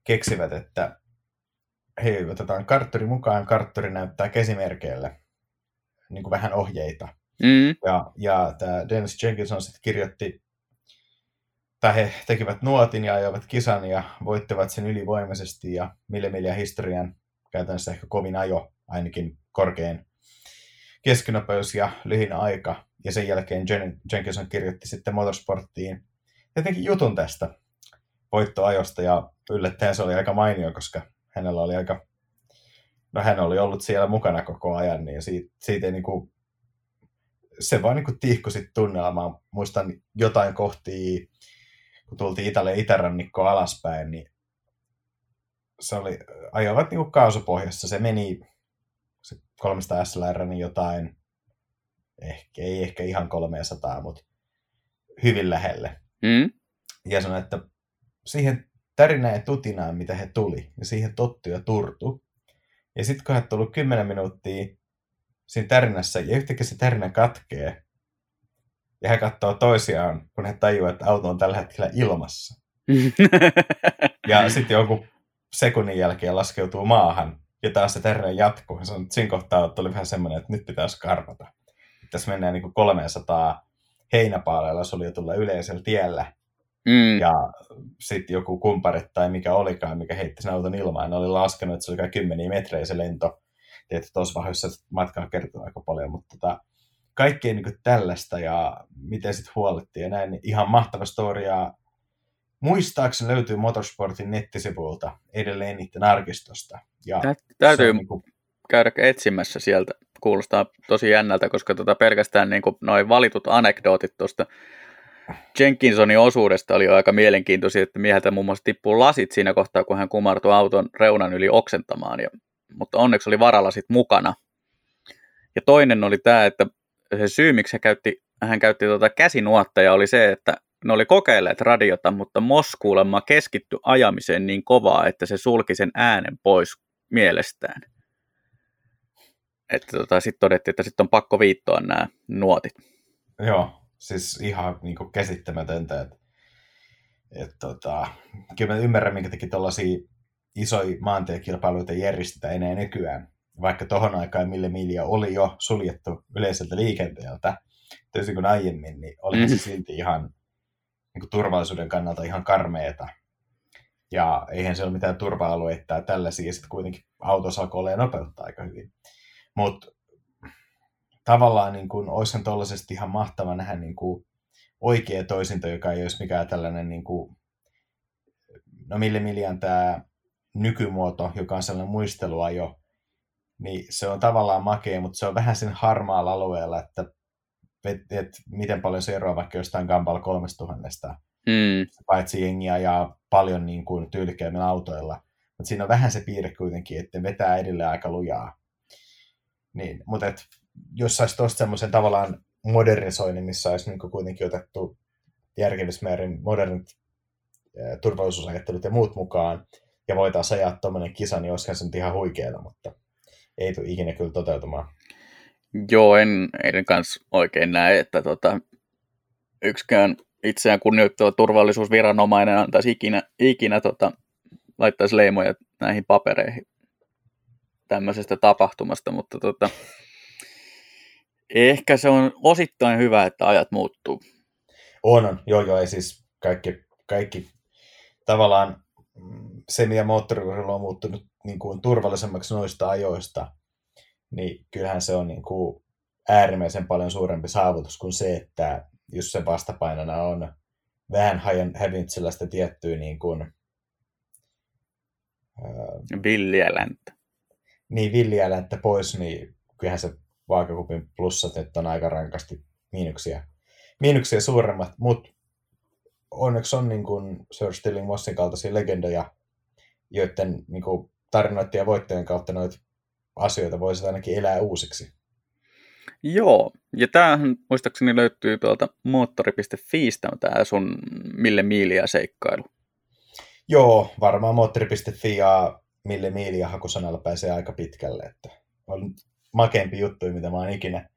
keksivät, että hei, otetaan karttori mukaan, karttori näyttää käsimerkeille niin kuin vähän ohjeita. Mm. Ja, ja tämä Dennis Jenkinson sitten kirjoitti, tai he tekivät nuotin ja ajoivat kisan ja voittivat sen ylivoimaisesti ja Mille historian käytännössä ehkä kovin ajo, ainakin korkein keskinopeus ja lyhin aika. Ja sen jälkeen Jen- Jenkinson kirjoitti sitten motorsporttiin jotenkin jutun tästä voittoajosta ja yllättäen se oli aika mainio, koska hänellä oli aika, no hän oli ollut siellä mukana koko ajan, niin siitä, siitä ei niin kuin, se vaan niin tihkui sitten tunnelmaan. Muistan jotain kohtia, kun tultiin Italian itärannikkoa alaspäin, niin se oli, ajoivat niin kaasupohjassa. Se meni se 300 SLR, niin jotain, ehkä, ei ehkä ihan 300, mutta hyvin lähelle. Mm. Ja sanoi, että siihen tärinään ja tutinaan, mitä he tuli. Ja siihen tottu ja turtu. Ja sitten kun he tullut 10 minuuttia siinä tärinässä, ja yhtäkkiä se tärinä katkee, ja he katsoo toisiaan, kun he tajuaa, että auto on tällä hetkellä ilmassa. Ja sitten joku sekunnin jälkeen laskeutuu maahan, ja taas se terve jatkuu. Ja siinä kohtaa tuli vähän semmoinen, että nyt pitäisi karvata. Tässä mennään niin kuin 300 heinäpaaleilla suljetulla yleisellä tiellä. Mm. Ja sitten joku kumpare tai mikä olikaan, mikä heitti sen auton ilmaan, ne oli laskenut, että se oli kai kymmeniä metrejä se lento. Tietysti tuossa vaiheessa matkaa kertoo aika paljon, mutta tota, kaikkea niin kuin tällaista ja miten sitten huolettiin ja näin. niin Ihan mahtava story ja muistaakseni löytyy Motorsportin nettisivuilta edelleen niiden arkistosta. Ja Tä- täytyy niin kuin, käydä etsimässä sieltä. Kuulostaa tosi jännältä, koska tota pelkästään niin noin valitut anekdootit tuosta Jenkinsonin osuudesta oli aika mielenkiintoisia, että mieheltä muun muassa tippuu lasit siinä kohtaa, kun hän kumartui auton reunan yli oksentamaan. Ja, mutta onneksi oli varalasit mukana. Ja toinen oli tämä, että se syy, miksi hän käytti, hän käytti tota käsinuotteja, oli se, että ne oli kokeilleet radiota, mutta Mos kuulemma keskittyi ajamiseen niin kovaa, että se sulki sen äänen pois mielestään. Että tota, sitten todettiin, että sitten on pakko viittoa nämä nuotit. joo, siis ihan niin kuin käsittämätöntä. Että, että tota, kyllä mä ymmärrän, minkä takia tällaisia isoja maantiekilpailuita järjestetään enää nykyään. Vaikka tohon aikaan Mille Milia oli jo suljettu yleiseltä liikenteeltä, toisin kuin aiemmin, niin oli Mhm. se silti ihan niin kuin turvallisuuden kannalta ihan karmeeta. Ja eihän se ole mitään turva-alueita tai tällaisia, ja sitten kuitenkin autossa alkoi olla ja nopeuttaa aika hyvin. Mutta tavallaan niin kuin, olisihan tuollaisesti ihan mahtava nähdä niin kuin, oikea toisinto, joka ei olisi mikään tällainen, niin kuin, no mille millian tämä nykymuoto, joka on sellainen muisteluajo, niin se on tavallaan makea, mutta se on vähän sen harmaalla alueella, että et, et, miten paljon se eroaa vaikka jostain Gambal 3000, Mm, paitsi jengiä ja paljon niin kuin autoilla. Mutta siinä on vähän se piirre kuitenkin, että vetää edelleen aika lujaa. Niin, mutta et, jos saisi tuosta semmoisen tavallaan modernisoinnin, missä olisi niin kuitenkin otettu järkevissä määrin modernit turvallisuusajattelut ja muut mukaan, ja voitaisiin ajaa tuommoinen kisa, niin olisihan se nyt ihan huikeeta, mutta ei tule ikinä kyllä toteutumaan. joo, en en kanssa oikein näe, että tota, yksikään itseään kunnioittava turvallisuusviranomainen antaisi ikinä, ikinä tota, laittaisi leimoja näihin papereihin tämmöisestä tapahtumasta, mutta tota, ehkä se on osittain hyvä, että ajat muuttuu. On, on. Joo, joo, ei siis kaikki, kaikki tavallaan mm, se, mitä moottoriurheilu on muuttunut niin kuin turvallisemmaksi noista ajoista, niin kyllähän se on niin kuin äärimmäisen paljon suurempi saavutus kuin se, että jos se vastapainona on vähän hajan- hävinnyt sellaista tiettyä niin kuin, ää, Villiä länttä. niin villieläintä pois, niin kyllähän se vaakakupin plussat nyt on aika rankasti miinuksia, miinuksia suuremmat, mutta onneksi on niin kuin Sir Stirling Mossin kaltaisia legendoja, joiden niin kuin tarinoiden ja voittojen kautta noita asioita voisi ainakin elää uusiksi. Joo, ja tämähän muistaakseni löytyy tuolta moottori.fiistä, tämä sun mille miiliä seikkailu. Joo, varmaan moottori.fi ja mille miiliä hakusanalla pääsee aika pitkälle, että on makeampi juttu, mitä mä oon ikinä,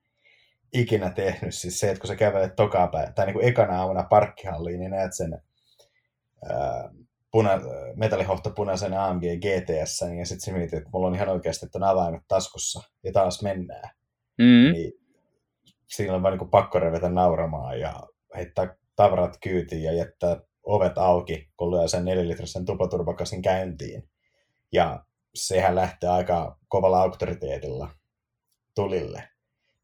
ikinä tehnyt. Siis se, että kun sä kävelet tokaa päin, tai niin kuin ekana aamuna parkkihalliin, niin näet sen ää, puna, metallihohto punaisen AMG GTS, ja sitten sä mietit, että mulla on ihan oikeasti ton avaimet taskussa, ja taas mennään. Mm. Niin siinä on vaan niin kuin pakko revetä nauramaan ja heittää tavarat kyytiin ja jättää ovet auki, kun lyö sen nelilitrasen tuplaturvakasin käyntiin. Ja sehän lähtee aika kovalla auktoriteetilla tulille.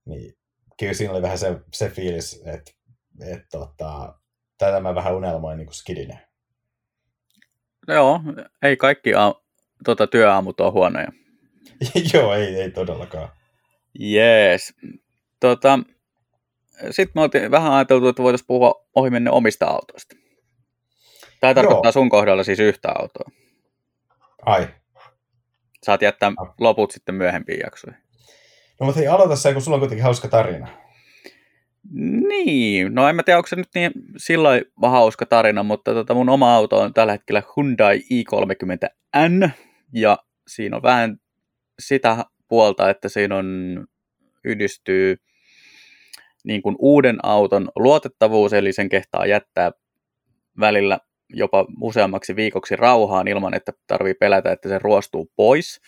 Niin kyllä siinä oli vähän se, se fiilis, että, että tota, tätä mä vähän unelmoin niin kuin skidinä. Joo, ei kaikki a- tota, työaamut ole huonoja. Joo, ei, ei todellakaan. Jees. Tota, Sitten me oltiin vähän ajateltu, että voitaisiin puhua ohi menne omista autoista. Tämä tarkoittaa sun kohdalla siis yhtä autoa. Ai. Saat jättää loput sitten myöhempiin jaksoihin. No mutta hei, aloita se, kun sulla on kuitenkin hauska tarina. Niin, no en mä tiedä, onko se nyt niin sillä hauska tarina, mutta tota mun oma auto on tällä hetkellä Hyundai i30N, ja siinä on vähän sitä puolta, että siinä on yhdistyy niin kuin uuden auton luotettavuus, eli sen kehtaa jättää välillä jopa useammaksi viikoksi rauhaan ilman, että tarvii pelätä, että se ruostuu pois.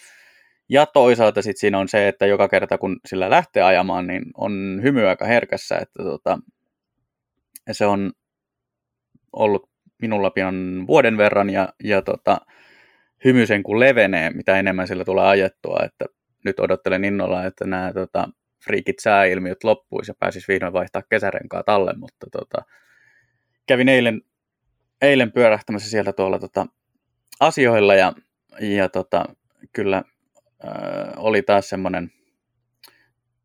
Ja toisaalta sitten siinä on se, että joka kerta kun sillä lähtee ajamaan, niin on hymy aika herkässä, että tota, se on ollut minulla pian vuoden verran ja, ja tota, hymy sen kun levenee, mitä enemmän sillä tulee ajettua, että nyt odottelen innolla, että nämä tota, friikit sääilmiöt loppuisi ja pääsis vihdoin vaihtaa kesärenkaa talle, mutta tota, kävin eilen, eilen pyörähtämässä sieltä tuolla tota, asioilla ja, ja tota, kyllä oli taas semmoinen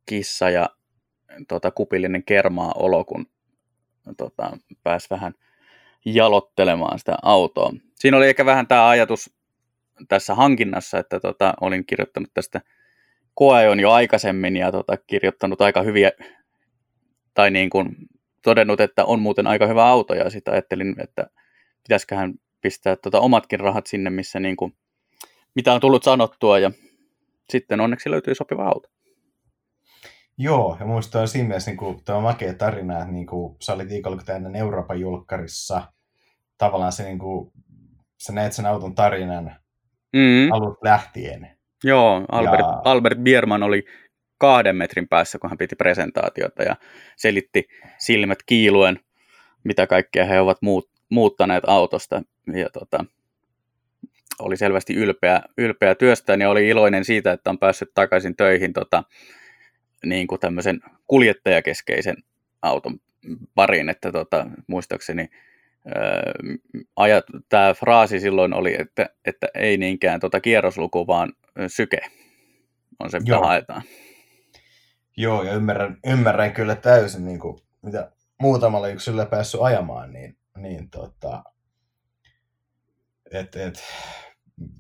kissa ja tota, kupillinen kermaa olo, kun tota, pääsi vähän jalottelemaan sitä autoa. Siinä oli ehkä vähän tämä ajatus tässä hankinnassa, että tota, olin kirjoittanut tästä koeajon jo aikaisemmin ja tota, kirjoittanut aika hyviä, tai niin kuin todennut, että on muuten aika hyvä auto, ja sitten ajattelin, että pitäisiköhän pistää tota omatkin rahat sinne, missä niin kuin, mitä on tullut sanottua, ja sitten onneksi löytyi sopiva auto. Joo, ja muista on siinä mielessä niin kuin, tämä makea tarina, että niin kuin, sä olit viikolla ennen Euroopan julkkarissa, tavallaan se, niin kuin, sä näet sen auton tarinan mm. alut lähtien. Joo, Albert, ja... Albert Bierman oli kahden metrin päässä, kun hän piti presentaatiota ja selitti silmät kiiluen, mitä kaikkea he ovat muut, muuttaneet autosta. Ja tota, oli selvästi ylpeä, ylpeä työstään ja oli iloinen siitä, että on päässyt takaisin töihin tota, niin kuin tämmöisen kuljettajakeskeisen auton pariin, että tota, muistaakseni tämä fraasi silloin oli, että, että ei niinkään tota kierrosluku, vaan syke on se, mitä Joo. haetaan. Joo, ja ymmärrän, ymmärrän kyllä täysin, niin kuin, mitä muutamalla yksilöllä päässyt ajamaan, niin, niin tota, et, et,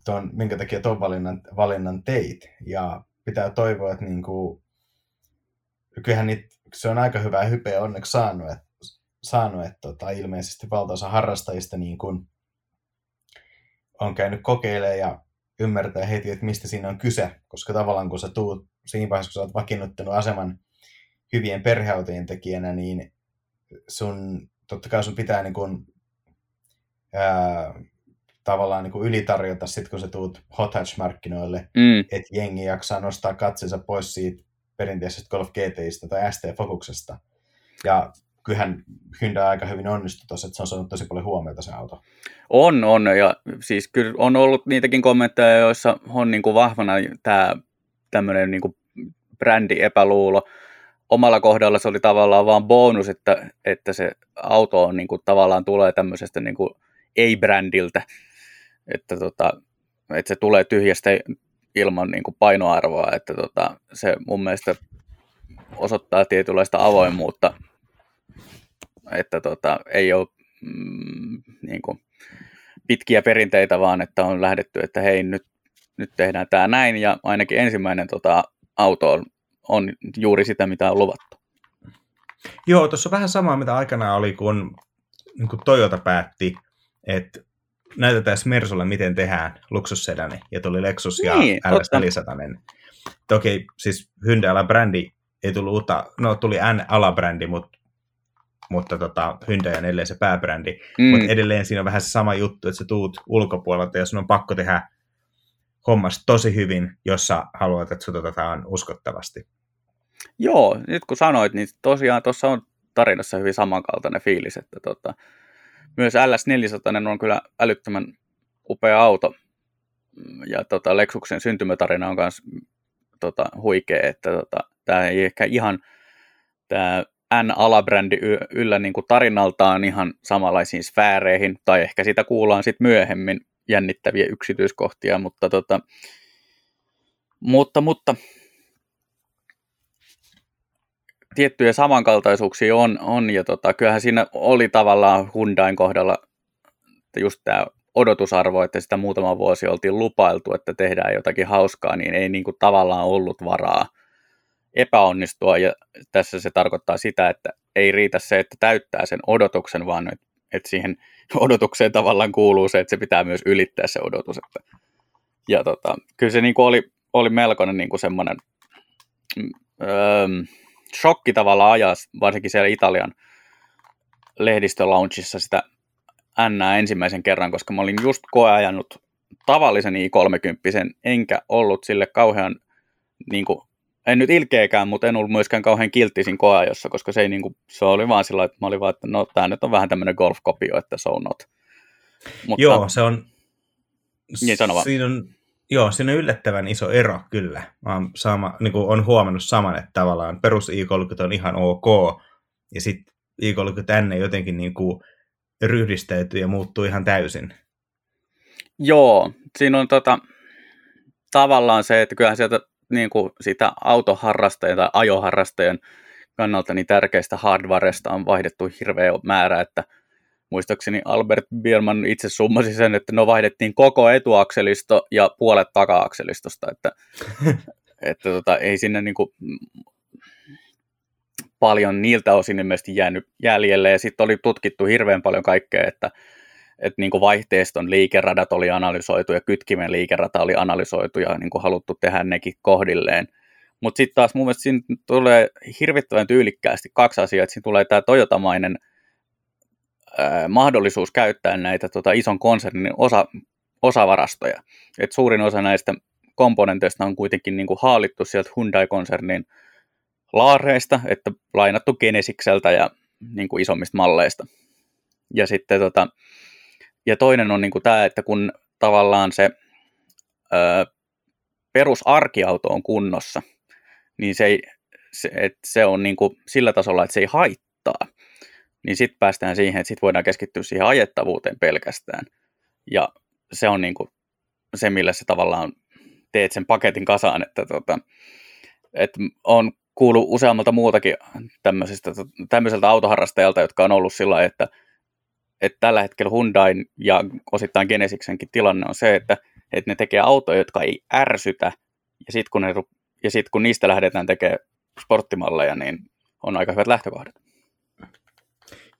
ton, minkä takia tuon valinnan, valinnan teit. Ja pitää toivoa, että niin kuin, kyllähän niitä, se on aika hyvää hypeä onneksi saanut, että saanut, että tota, ilmeisesti valtaosa harrastajista niin kuin on käynyt kokeilemaan ja ymmärtää heti, että mistä siinä on kyse, koska tavallaan kun sä tuut siinä vaiheessa, kun sä oot vakiinnuttanut aseman hyvien perheautojen tekijänä, niin sun, totta kai sun pitää niin kuin, ää, tavallaan niin kuin ylitarjota sit, kun sä tuut hot hatch-markkinoille, mm. että jengi jaksaa nostaa katseensa pois siitä perinteisestä Golf GTistä tai ST Focuksesta. Ja kyllähän Hyundai aika hyvin onnistui tuossa, että se on saanut tosi paljon huomiota se auto. On, on, ja siis kyllä on ollut niitäkin kommentteja, joissa on niin kuin vahvana tämä tämmöinen niin kuin brändi epäluulo. Omalla kohdalla se oli tavallaan vaan bonus, että, että se auto on niin kuin, tavallaan tulee tämmöisestä niin kuin ei-brändiltä, että, tota, että se tulee tyhjästä ilman niin kuin painoarvoa, että tota, se mun mielestä osoittaa tietynlaista avoimuutta että tota, ei ole mm, niin kuin, pitkiä perinteitä, vaan että on lähdetty, että hei, nyt, nyt tehdään tämä näin, ja ainakin ensimmäinen tota, auto on, on juuri sitä, mitä on luvattu. Joo, tuossa on vähän samaa, mitä aikanaan oli, kun, niin kun Toyota päätti, että näytetään Mersulle, miten tehdään luksussedani, ja tuli Lexus ja niin, LS400. Toki siis Hyundaiilla brändi ei tullut uutta, no tuli N-alabrändi, mutta mutta tota, Hyundai on edelleen se pääbrändi. Mm. Mutta edelleen siinä on vähän se sama juttu, että sä tuut ulkopuolelta ja sun on pakko tehdä hommas tosi hyvin, jos sä haluat, että sut otetaan uskottavasti. Joo, nyt kun sanoit, niin tosiaan tuossa on tarinassa hyvin samankaltainen fiilis, että tota, myös LS400 on kyllä älyttömän upea auto. Ja tota, Lexuksen syntymätarina on myös tota, huikea, että tota, tämä ei ehkä ihan tämä N-alabrändi yllä niin kuin tarinaltaan ihan samanlaisiin sfääreihin, tai ehkä sitä kuullaan sitten myöhemmin jännittäviä yksityiskohtia, mutta, tota, mutta, mutta tiettyjä samankaltaisuuksia on, on ja tota, kyllähän siinä oli tavallaan Hyundain kohdalla just tämä odotusarvo, että sitä muutama vuosi oltiin lupailtu, että tehdään jotakin hauskaa, niin ei niin kuin tavallaan ollut varaa epäonnistua ja tässä se tarkoittaa sitä, että ei riitä se, että täyttää sen odotuksen, vaan että, siihen odotukseen tavallaan kuuluu se, että se pitää myös ylittää se odotus. Että, ja tota, kyllä se niin kuin oli, oli melkoinen niin kuin semmoinen öö, shokki tavallaan ajaa, varsinkin siellä Italian lehdistölaunchissa sitä N ensimmäisen kerran, koska mä olin just koeajanut tavallisen i30, enkä ollut sille kauhean, niin kuin, en nyt ilkeäkään, mutta en ollut myöskään kauhean kilttisin koeajossa, koska se, ei, niin kuin, se oli vaan sillä että mä olin vaan, että no tämä nyt on vähän tämmöinen golf-kopio, että so not. Mutta, Joo, se on, niin sano vaan. Siinä on, Joo, siinä on yllättävän iso ero kyllä. Mä oon, sama, niin kuin on huomannut saman, että tavallaan perus i30 on ihan ok, ja sitten i30N jotenkin niin kuin ryhdistäytyy ja muuttuu ihan täysin. Joo, siinä on tota, tavallaan se, että kyllähän sieltä niin kuin sitä autoharrastajan tai ajoharrastajan kannalta niin tärkeistä hardwaresta on vaihdettu hirveä määrä, että muistaakseni Albert Bierman itse summasi sen, että no vaihdettiin koko etuakselisto ja puolet taka-akselistosta, että, että tota, ei sinne niin kuin paljon niiltä osin ilmeisesti jäänyt jäljelle, ja sitten oli tutkittu hirveän paljon kaikkea, että, että niin kuin vaihteiston liikeradat oli analysoitu ja kytkimen liikerata oli analysoitu ja niin kuin haluttu tehdä nekin kohdilleen. Mutta sitten taas mun mielestä siinä tulee hirvittävän tyylikkäästi kaksi asiaa, että siinä tulee tämä Toyotamainen mahdollisuus käyttää näitä tota, ison konsernin osa, osavarastoja. Et suurin osa näistä komponenteista on kuitenkin niin kuin haalittu sieltä Hyundai-konsernin laareista, että lainattu Genesikseltä ja niin kuin isommista malleista. Ja sitten tota, ja toinen on niin kuin tämä, että kun tavallaan se ö, perusarkiauto on kunnossa, niin se, ei, se, että se on niin kuin sillä tasolla, että se ei haittaa, niin sitten päästään siihen, että sitten voidaan keskittyä siihen ajettavuuteen pelkästään. Ja se on niin kuin se, millä se tavallaan teet sen paketin kasaan, että tota, että on kuullut useammalta muutakin tämmöisestä, tämmöiseltä autoharrastajalta, jotka on ollut sillä että, että tällä hetkellä Hyundain ja osittain Genesiksenkin tilanne on se, että, että ne tekee autoja, jotka ei ärsytä, ja sitten kun, ne, ja sit, kun niistä lähdetään tekemään sporttimalleja, niin on aika hyvät lähtökohdat.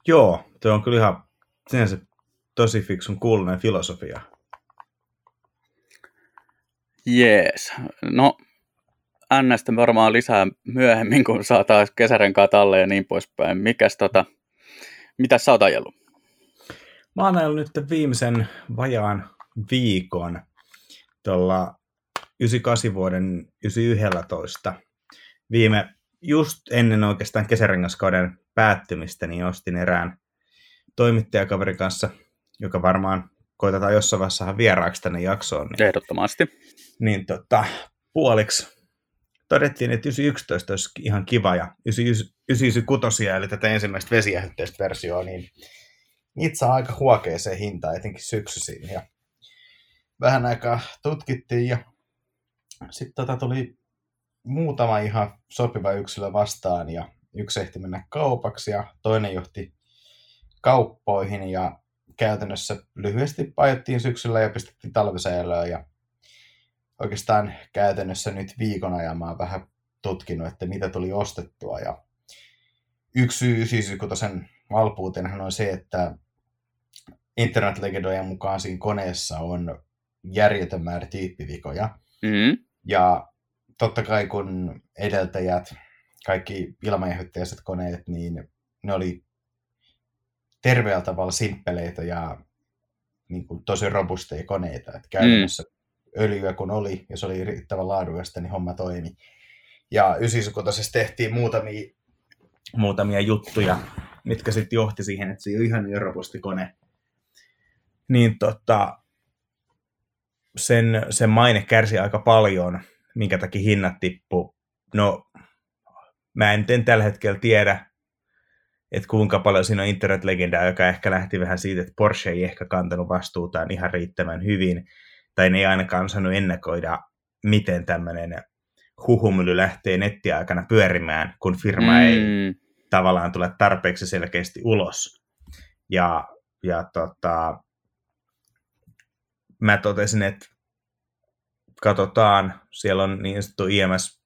Joo, tuo on kyllä ihan sinänsä tosi fiksun kuulunen filosofia. Jees. No, Nnästä varmaan lisää myöhemmin, kun saa taas kesärenkaa talle ja niin poispäin. Mikäs tota, mitä sä oot ajellut? Mä oon ajellut nyt viimeisen vajaan viikon tuolla 98 vuoden 911. Viime, just ennen oikeastaan kesärengaskauden päättymistä, niin ostin erään toimittajakaverin kanssa, joka varmaan koitetaan jossain vaiheessa vieraaksi tänne jaksoon. Niin, Ehdottomasti. Niin tota, puoliksi todettiin, että 911 olisi ihan kiva ja 996 eli tätä ensimmäistä vesijähytteistä versioa, niin niitä saa aika huokeeseen hintaan, etenkin syksyisin. Ja vähän aikaa tutkittiin ja sitten tota tuli muutama ihan sopiva yksilö vastaan ja yksi ehti mennä kaupaksi ja toinen johti kauppoihin ja käytännössä lyhyesti pajettiin syksyllä ja pistettiin talvisäilöön ja oikeastaan käytännössä nyt viikon ajan mä oon vähän tutkinut, että mitä tuli ostettua. Ja yksi syy sen valpuutenhan on se, että internetlegendojen mukaan siinä koneessa on järjetön määrä tyyppivikoja. Mm-hmm. Ja totta kai kun edeltäjät, kaikki ilmajähytteiset koneet, niin ne oli terveellä tavalla simppeleitä ja niin kuin tosi robusteja koneita. Että käytännössä mm öljyä kun oli, ja se oli riittävän laadukasta, niin homma toimi. Ja ysisukotosessa tehtiin muutamia, muutamia juttuja, mitkä sitten johti siihen, että se on ihan kone. Niin tota, sen, sen maine kärsi aika paljon, minkä takia hinnat tippu. No, mä en, en tällä hetkellä tiedä, että kuinka paljon siinä on internetlegendaa, joka ehkä lähti vähän siitä, että Porsche ei ehkä kantanut vastuutaan ihan riittävän hyvin tai ne ei ainakaan osannut ennakoida, miten tämmöinen huhumyly lähtee nettiaikana pyörimään, kun firma mm. ei tavallaan tule tarpeeksi selkeästi ulos. Ja, ja tota, mä totesin, että katsotaan, siellä on niin sanottu IMS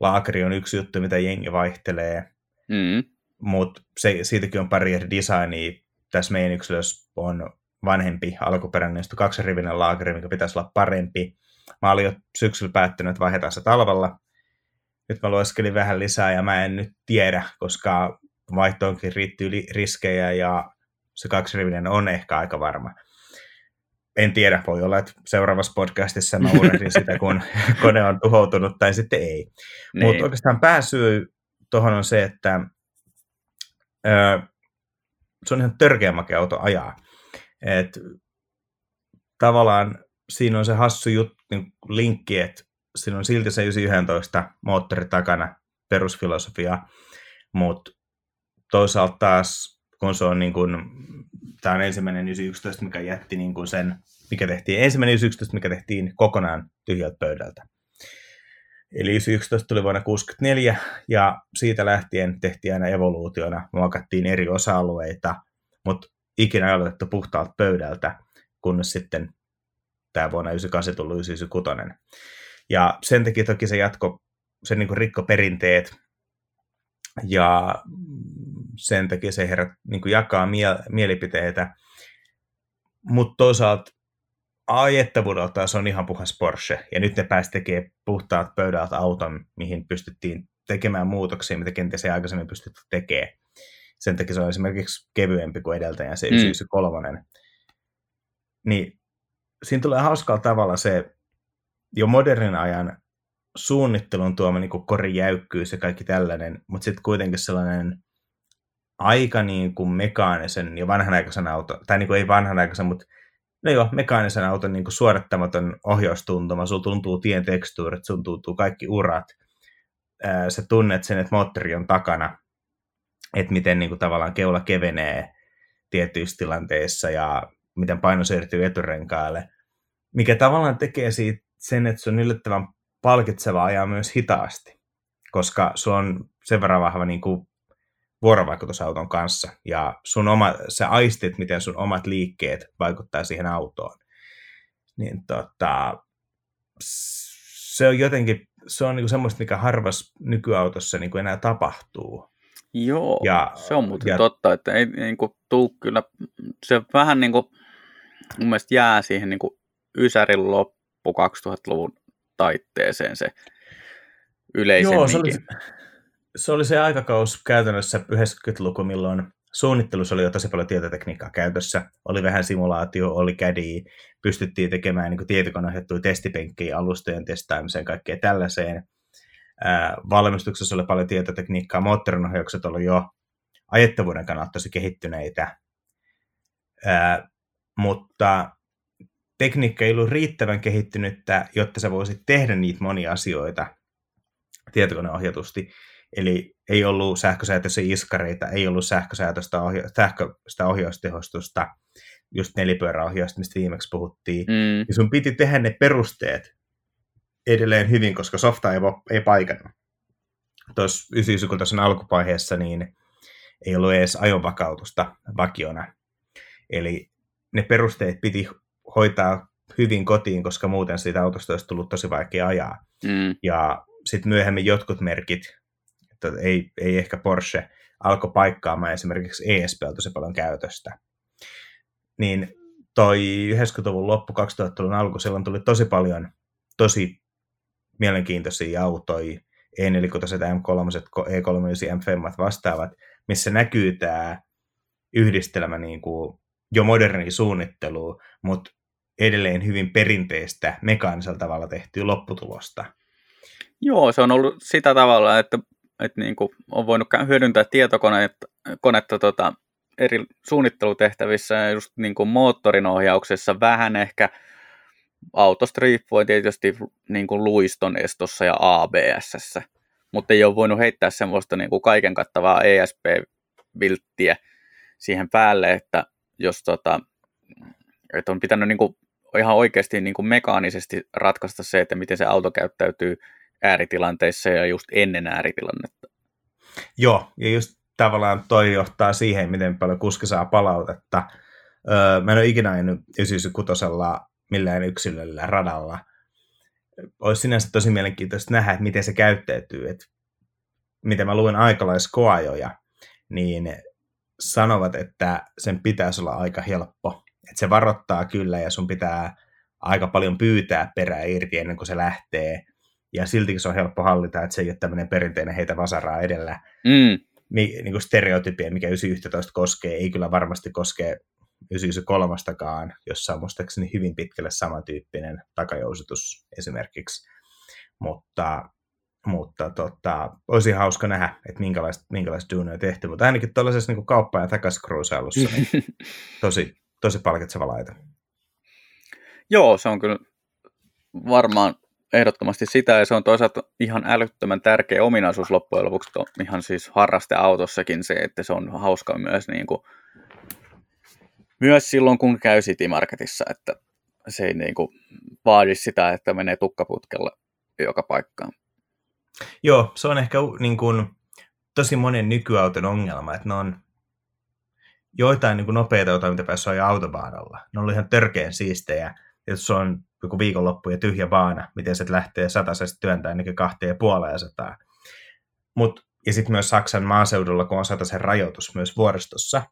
Laakri on yksi juttu, mitä jengi vaihtelee. Mm. mutta siitäkin on pari eri designia. Tässä meidän yksilössä on vanhempi alkuperäinen kaksirivinen laakeri, mikä pitäisi olla parempi. Mä olin jo syksyllä päättänyt, että vaihdetaan se talvella. Nyt mä lueskelin vähän lisää ja mä en nyt tiedä, koska vaihtoonkin riittyy riskejä ja se kaksirivinen on ehkä aika varma. En tiedä, voi olla, että seuraavassa podcastissa mä uudestaan sitä, kun kone on tuhoutunut tai sitten ei. Niin. Mutta oikeastaan pääsyy tuohon on se, että ö, se on ihan törkeä makea auto ajaa. Et, tavallaan siinä on se hassu juttu, niin linkki, että siinä on silti se 911 moottori takana, perusfilosofia, mutta toisaalta taas, kun se on niin kuin, tämä on ensimmäinen 911, mikä jätti niin kuin sen, mikä tehtiin, ensimmäinen 911, mikä tehtiin kokonaan tyhjältä pöydältä. Eli 911 tuli vuonna 1964 ja siitä lähtien tehtiin aina evoluutiona, muokattiin eri osa-alueita, mutta ikinä aloitettu puhtaalta pöydältä, kunnes sitten tämä vuonna 98 tullut 996. Ja sen takia toki se jatko, se niin rikko perinteet ja sen takia se herra niin kuin jakaa mie- mielipiteitä, mutta toisaalta ajettavuudelta se on ihan puhas Porsche, ja nyt ne pääsi tekemään puhtaat pöydältä auton, mihin pystyttiin tekemään muutoksia, mitä kenties ei aikaisemmin pystytty tekemään. Sen takia se on esimerkiksi kevyempi kuin edeltäjä, se mm. 993. Niin siinä tulee hauskalla tavalla se jo modernin ajan suunnittelun tuoma niin korijäykkyys ja kaikki tällainen, mutta sitten kuitenkin sellainen aika niin kuin mekaanisen ja vanhanaikaisen auton, tai niin kuin ei vanhanaikaisen, mutta no joo, mekaanisen auton niin kuin suorittamaton ohjaustuntuma, sun tuntuu tien tekstuurit, sun tuntuu kaikki urat, ää, sä tunnet sen, että moottori on takana, että miten niin kuin, tavallaan keula kevenee tietyissä tilanteissa ja miten paino siirtyy eturenkaalle, mikä tavallaan tekee siitä sen, että se on yllättävän palkitseva ajaa myös hitaasti, koska se on sen verran vahva niin kuin vuorovaikutus auton kanssa ja sun oma, se aistit, miten sun omat liikkeet vaikuttaa siihen autoon. Niin tota, se on jotenkin, se on niinku semmoista, mikä harvas nykyautossa niinku enää tapahtuu. Joo, ja, se on muuten ja, totta, että ei niinku tuu kyllä, se vähän niinku mun mielestä jää siihen niinku Ysärin loppu 2000-luvun taitteeseen se yleisemminkin. Joo, se oli, se oli se aikakaus käytännössä 90-luku, milloin suunnittelussa oli jo tosi paljon tietotekniikkaa käytössä. Oli vähän simulaatio, oli CADI, pystyttiin tekemään niin tietokoneohjattuja testipenkkejä alustojen testaamiseen, kaikkea tällaiseen. Ää, valmistuksessa oli paljon tietotekniikkaa, moottorinohjaukset oli jo ajettavuuden kannalta tosi kehittyneitä, ää, mutta tekniikka ei ollut riittävän kehittynyttä, jotta sä voisit tehdä niitä monia asioita tietokoneohjatusti. Eli ei ollut sähkösäätöisiä iskareita, ei ollut sähkösäätöistä ohja- sähköistä ohjaustehostusta, just nelipyöräohjausta, mistä viimeksi puhuttiin. Mm. Ja sun piti tehdä ne perusteet edelleen hyvin, koska softa ei, ei paikannut. Tuossa 99 alkuvaiheessa niin ei ollut edes ajonvakautusta vakiona. Eli ne perusteet piti hoitaa hyvin kotiin, koska muuten siitä autosta olisi tullut tosi vaikea ajaa. Mm. Ja sitten myöhemmin jotkut merkit, että ei, ei ehkä Porsche, alkoi paikkaamaan esimerkiksi ESP tosi paljon käytöstä. Niin toi 90-luvun loppu, 2000-luvun alku, silloin tuli tosi paljon tosi mielenkiintoisia autoja, E46, M3, E39, M5 vastaavat, missä näkyy tämä yhdistelmä niin kuin jo moderni suunnittelu, mutta edelleen hyvin perinteistä mekaanisella tavalla tehtyä lopputulosta. Joo, se on ollut sitä tavalla, että, että niin kuin on voinut hyödyntää tietokonetta konetta, tota, eri suunnittelutehtävissä ja just niin kuin moottorin ohjauksessa vähän ehkä autosta riippuen tietysti niin kuin luiston estossa ja ABS, mutta ei ole voinut heittää semmoista niin kuin kaiken kattavaa ESP-vilttiä siihen päälle, että jos tota, että on pitänyt niin kuin ihan oikeasti niin kuin mekaanisesti ratkaista se, että miten se auto käyttäytyy ääritilanteissa ja just ennen ääritilannetta. Joo, ja just tavallaan toi johtaa siihen, miten paljon kuski saa palautetta. Öö, mä en ole ikinä ajanut 96 millään yksilöllä radalla. Olisi sinänsä tosi mielenkiintoista nähdä, että miten se käyttäytyy. Että miten mä luen aikalaiskoajoja, niin sanovat, että sen pitäisi olla aika helppo. Että se varoittaa kyllä ja sun pitää aika paljon pyytää perää irti ennen kuin se lähtee. Ja siltikin se on helppo hallita, että se ei ole tämmöinen perinteinen heitä vasaraa edellä. Mm. Niin kuin stereotypia, mikä 911 koskee, ei kyllä varmasti koske 993 jossa on muistaakseni hyvin pitkälle samantyyppinen takajousitus esimerkiksi. Mutta, mutta tota, olisi hauska nähdä, että minkälaista, minkälaista duunia on tehty, mutta ainakin tuollaisessa niin kauppa- ja takaskruusailussa niin tosi, tosi palkitseva laite. Joo, se on kyllä varmaan ehdottomasti sitä, ja se on toisaalta ihan älyttömän tärkeä ominaisuus loppujen lopuksi, ihan siis harrasteautossakin se, että se on hauska myös, niin kuin, myös silloin, kun käy City Marketissa, että se ei niin kuin, vaadi sitä, että menee tukkaputkella joka paikkaan. Joo, se on ehkä niin kuin, tosi monen nykyauton ongelma, että ne on joitain niin kuin nopeita autoja, mitä pääsee ajaa autobaanalla. Ne on ihan törkeän siistejä, jos se on joku viikonloppu ja tyhjä baana, miten se lähtee satasesta työntää ainakin kahteen ja puoleen sataa. Mut, ja sitten myös Saksan maaseudulla, kun on sataisen rajoitus myös vuoristossa,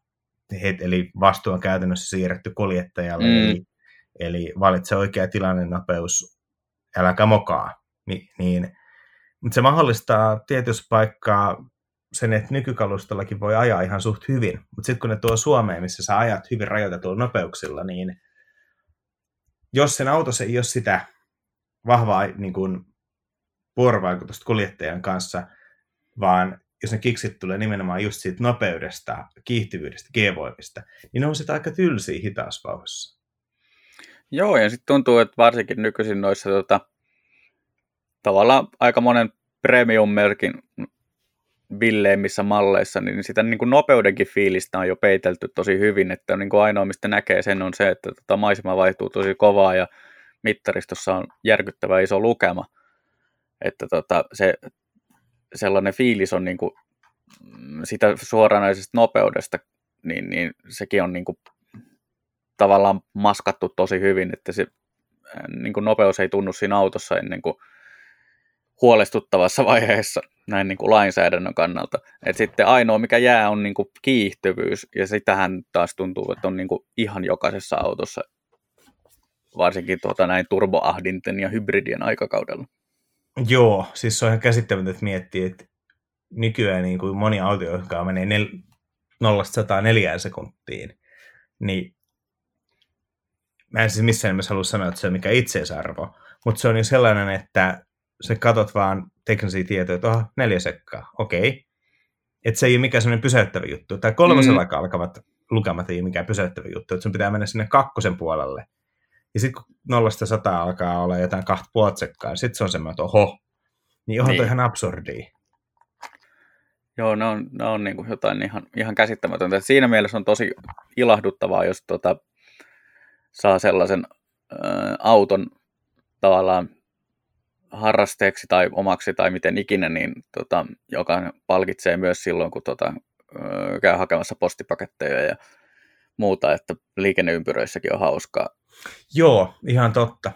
eli vastuu on käytännössä siirretty kuljettajalle, mm. eli, eli valitse oikea tilanne, nopeus, älä mokaa. Ni, niin, mutta se mahdollistaa tietyssä paikkaa sen, että nykykalustollakin voi ajaa ihan suht hyvin, mutta sitten kun ne tuo Suomeen, missä sä ajat hyvin rajoitetuilla nopeuksilla, niin jos sen autossa ei ole sitä vahvaa niin kuin, vuorovaikutusta kuljettajan kanssa, vaan jos ne kiksit tulee nimenomaan just siitä nopeudesta, kiihtyvyydestä, G-voimista, niin ne on sitä aika tylsiä hitaasvauhassa. Joo, ja sitten tuntuu, että varsinkin nykyisin noissa tota, tavallaan aika monen premium-merkin villeimmissä malleissa, niin sitä niin kuin nopeudenkin fiilistä on jo peitelty tosi hyvin, että niin kuin ainoa mistä näkee sen on se, että tota maisema vaihtuu tosi kovaa ja mittaristossa on järkyttävä iso lukema. Että tota, se sellainen fiilis on niin kuin, sitä suoranaisesta nopeudesta, niin, niin sekin on niin kuin, tavallaan maskattu tosi hyvin, että se niin kuin nopeus ei tunnu siinä autossa ennen kuin huolestuttavassa vaiheessa näin niin kuin lainsäädännön kannalta. Et sitten ainoa, mikä jää, on niin kuin kiihtyvyys, ja sitähän taas tuntuu, että on niin kuin ihan jokaisessa autossa, varsinkin tuota näin turboahdinten ja hybridien aikakaudella. Joo, siis se on ihan käsittämätöntä, että miettii, että nykyään niin kuin moni auto, joka menee nel- 0-104 sekuntiin, niin mä en siis missään nimessä halua sanoa, että se on mikä itseisarvo, mutta se on jo sellainen, että sä katot vaan teknisiä tietoja, että oha, neljä sekkaa, okei. Okay. Että se ei ole mikään sellainen pysäyttävä juttu. Tai kolmosella mm. alkavat lukemat ei ole mikään pysäyttävä juttu, että sun pitää mennä sinne kakkosen puolelle. Ja sitten kun nollasta sata alkaa olla jotain kahta puolet sekkaa, niin sitten se on semmoinen, että oho, niin onhan niin. toi ihan absurdia. Joo, ne on, ne on niin kuin jotain ihan, ihan käsittämätöntä. Siinä mielessä on tosi ilahduttavaa, jos tota, saa sellaisen ä, auton tavallaan harrasteeksi tai omaksi tai miten ikinä, niin tota, joka palkitsee myös silloin, kun tota, käy hakemassa postipaketteja ja muuta, että liikenneympyröissäkin on hauskaa. Joo, ihan totta.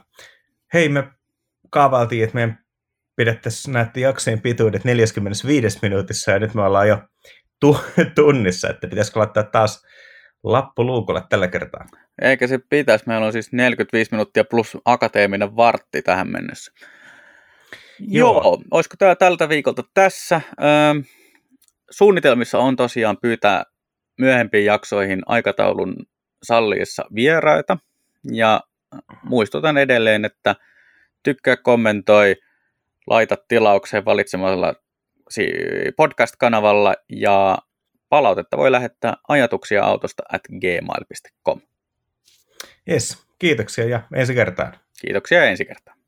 Hei, me kaavailtiin, että me pidettäisiin näiden jaksojen pituudet 45 minuutissa ja nyt me ollaan jo tu- tunnissa, että pitäisikö laittaa taas lappu luukulle tällä kertaa. Eikä se pitäisi. Meillä on siis 45 minuuttia plus akateeminen vartti tähän mennessä. Joo, Joo olisiko tämä tältä viikolta tässä? Öö, suunnitelmissa on tosiaan pyytää myöhempiin jaksoihin aikataulun salliessa vieraita. Ja muistutan edelleen, että tykkää, kommentoi, laita tilaukseen valitsemalla podcast-kanavalla ja palautetta voi lähettää ajatuksia autosta at gmail.com. Yes, kiitoksia ja ensi kertaan. Kiitoksia ensi kertaan.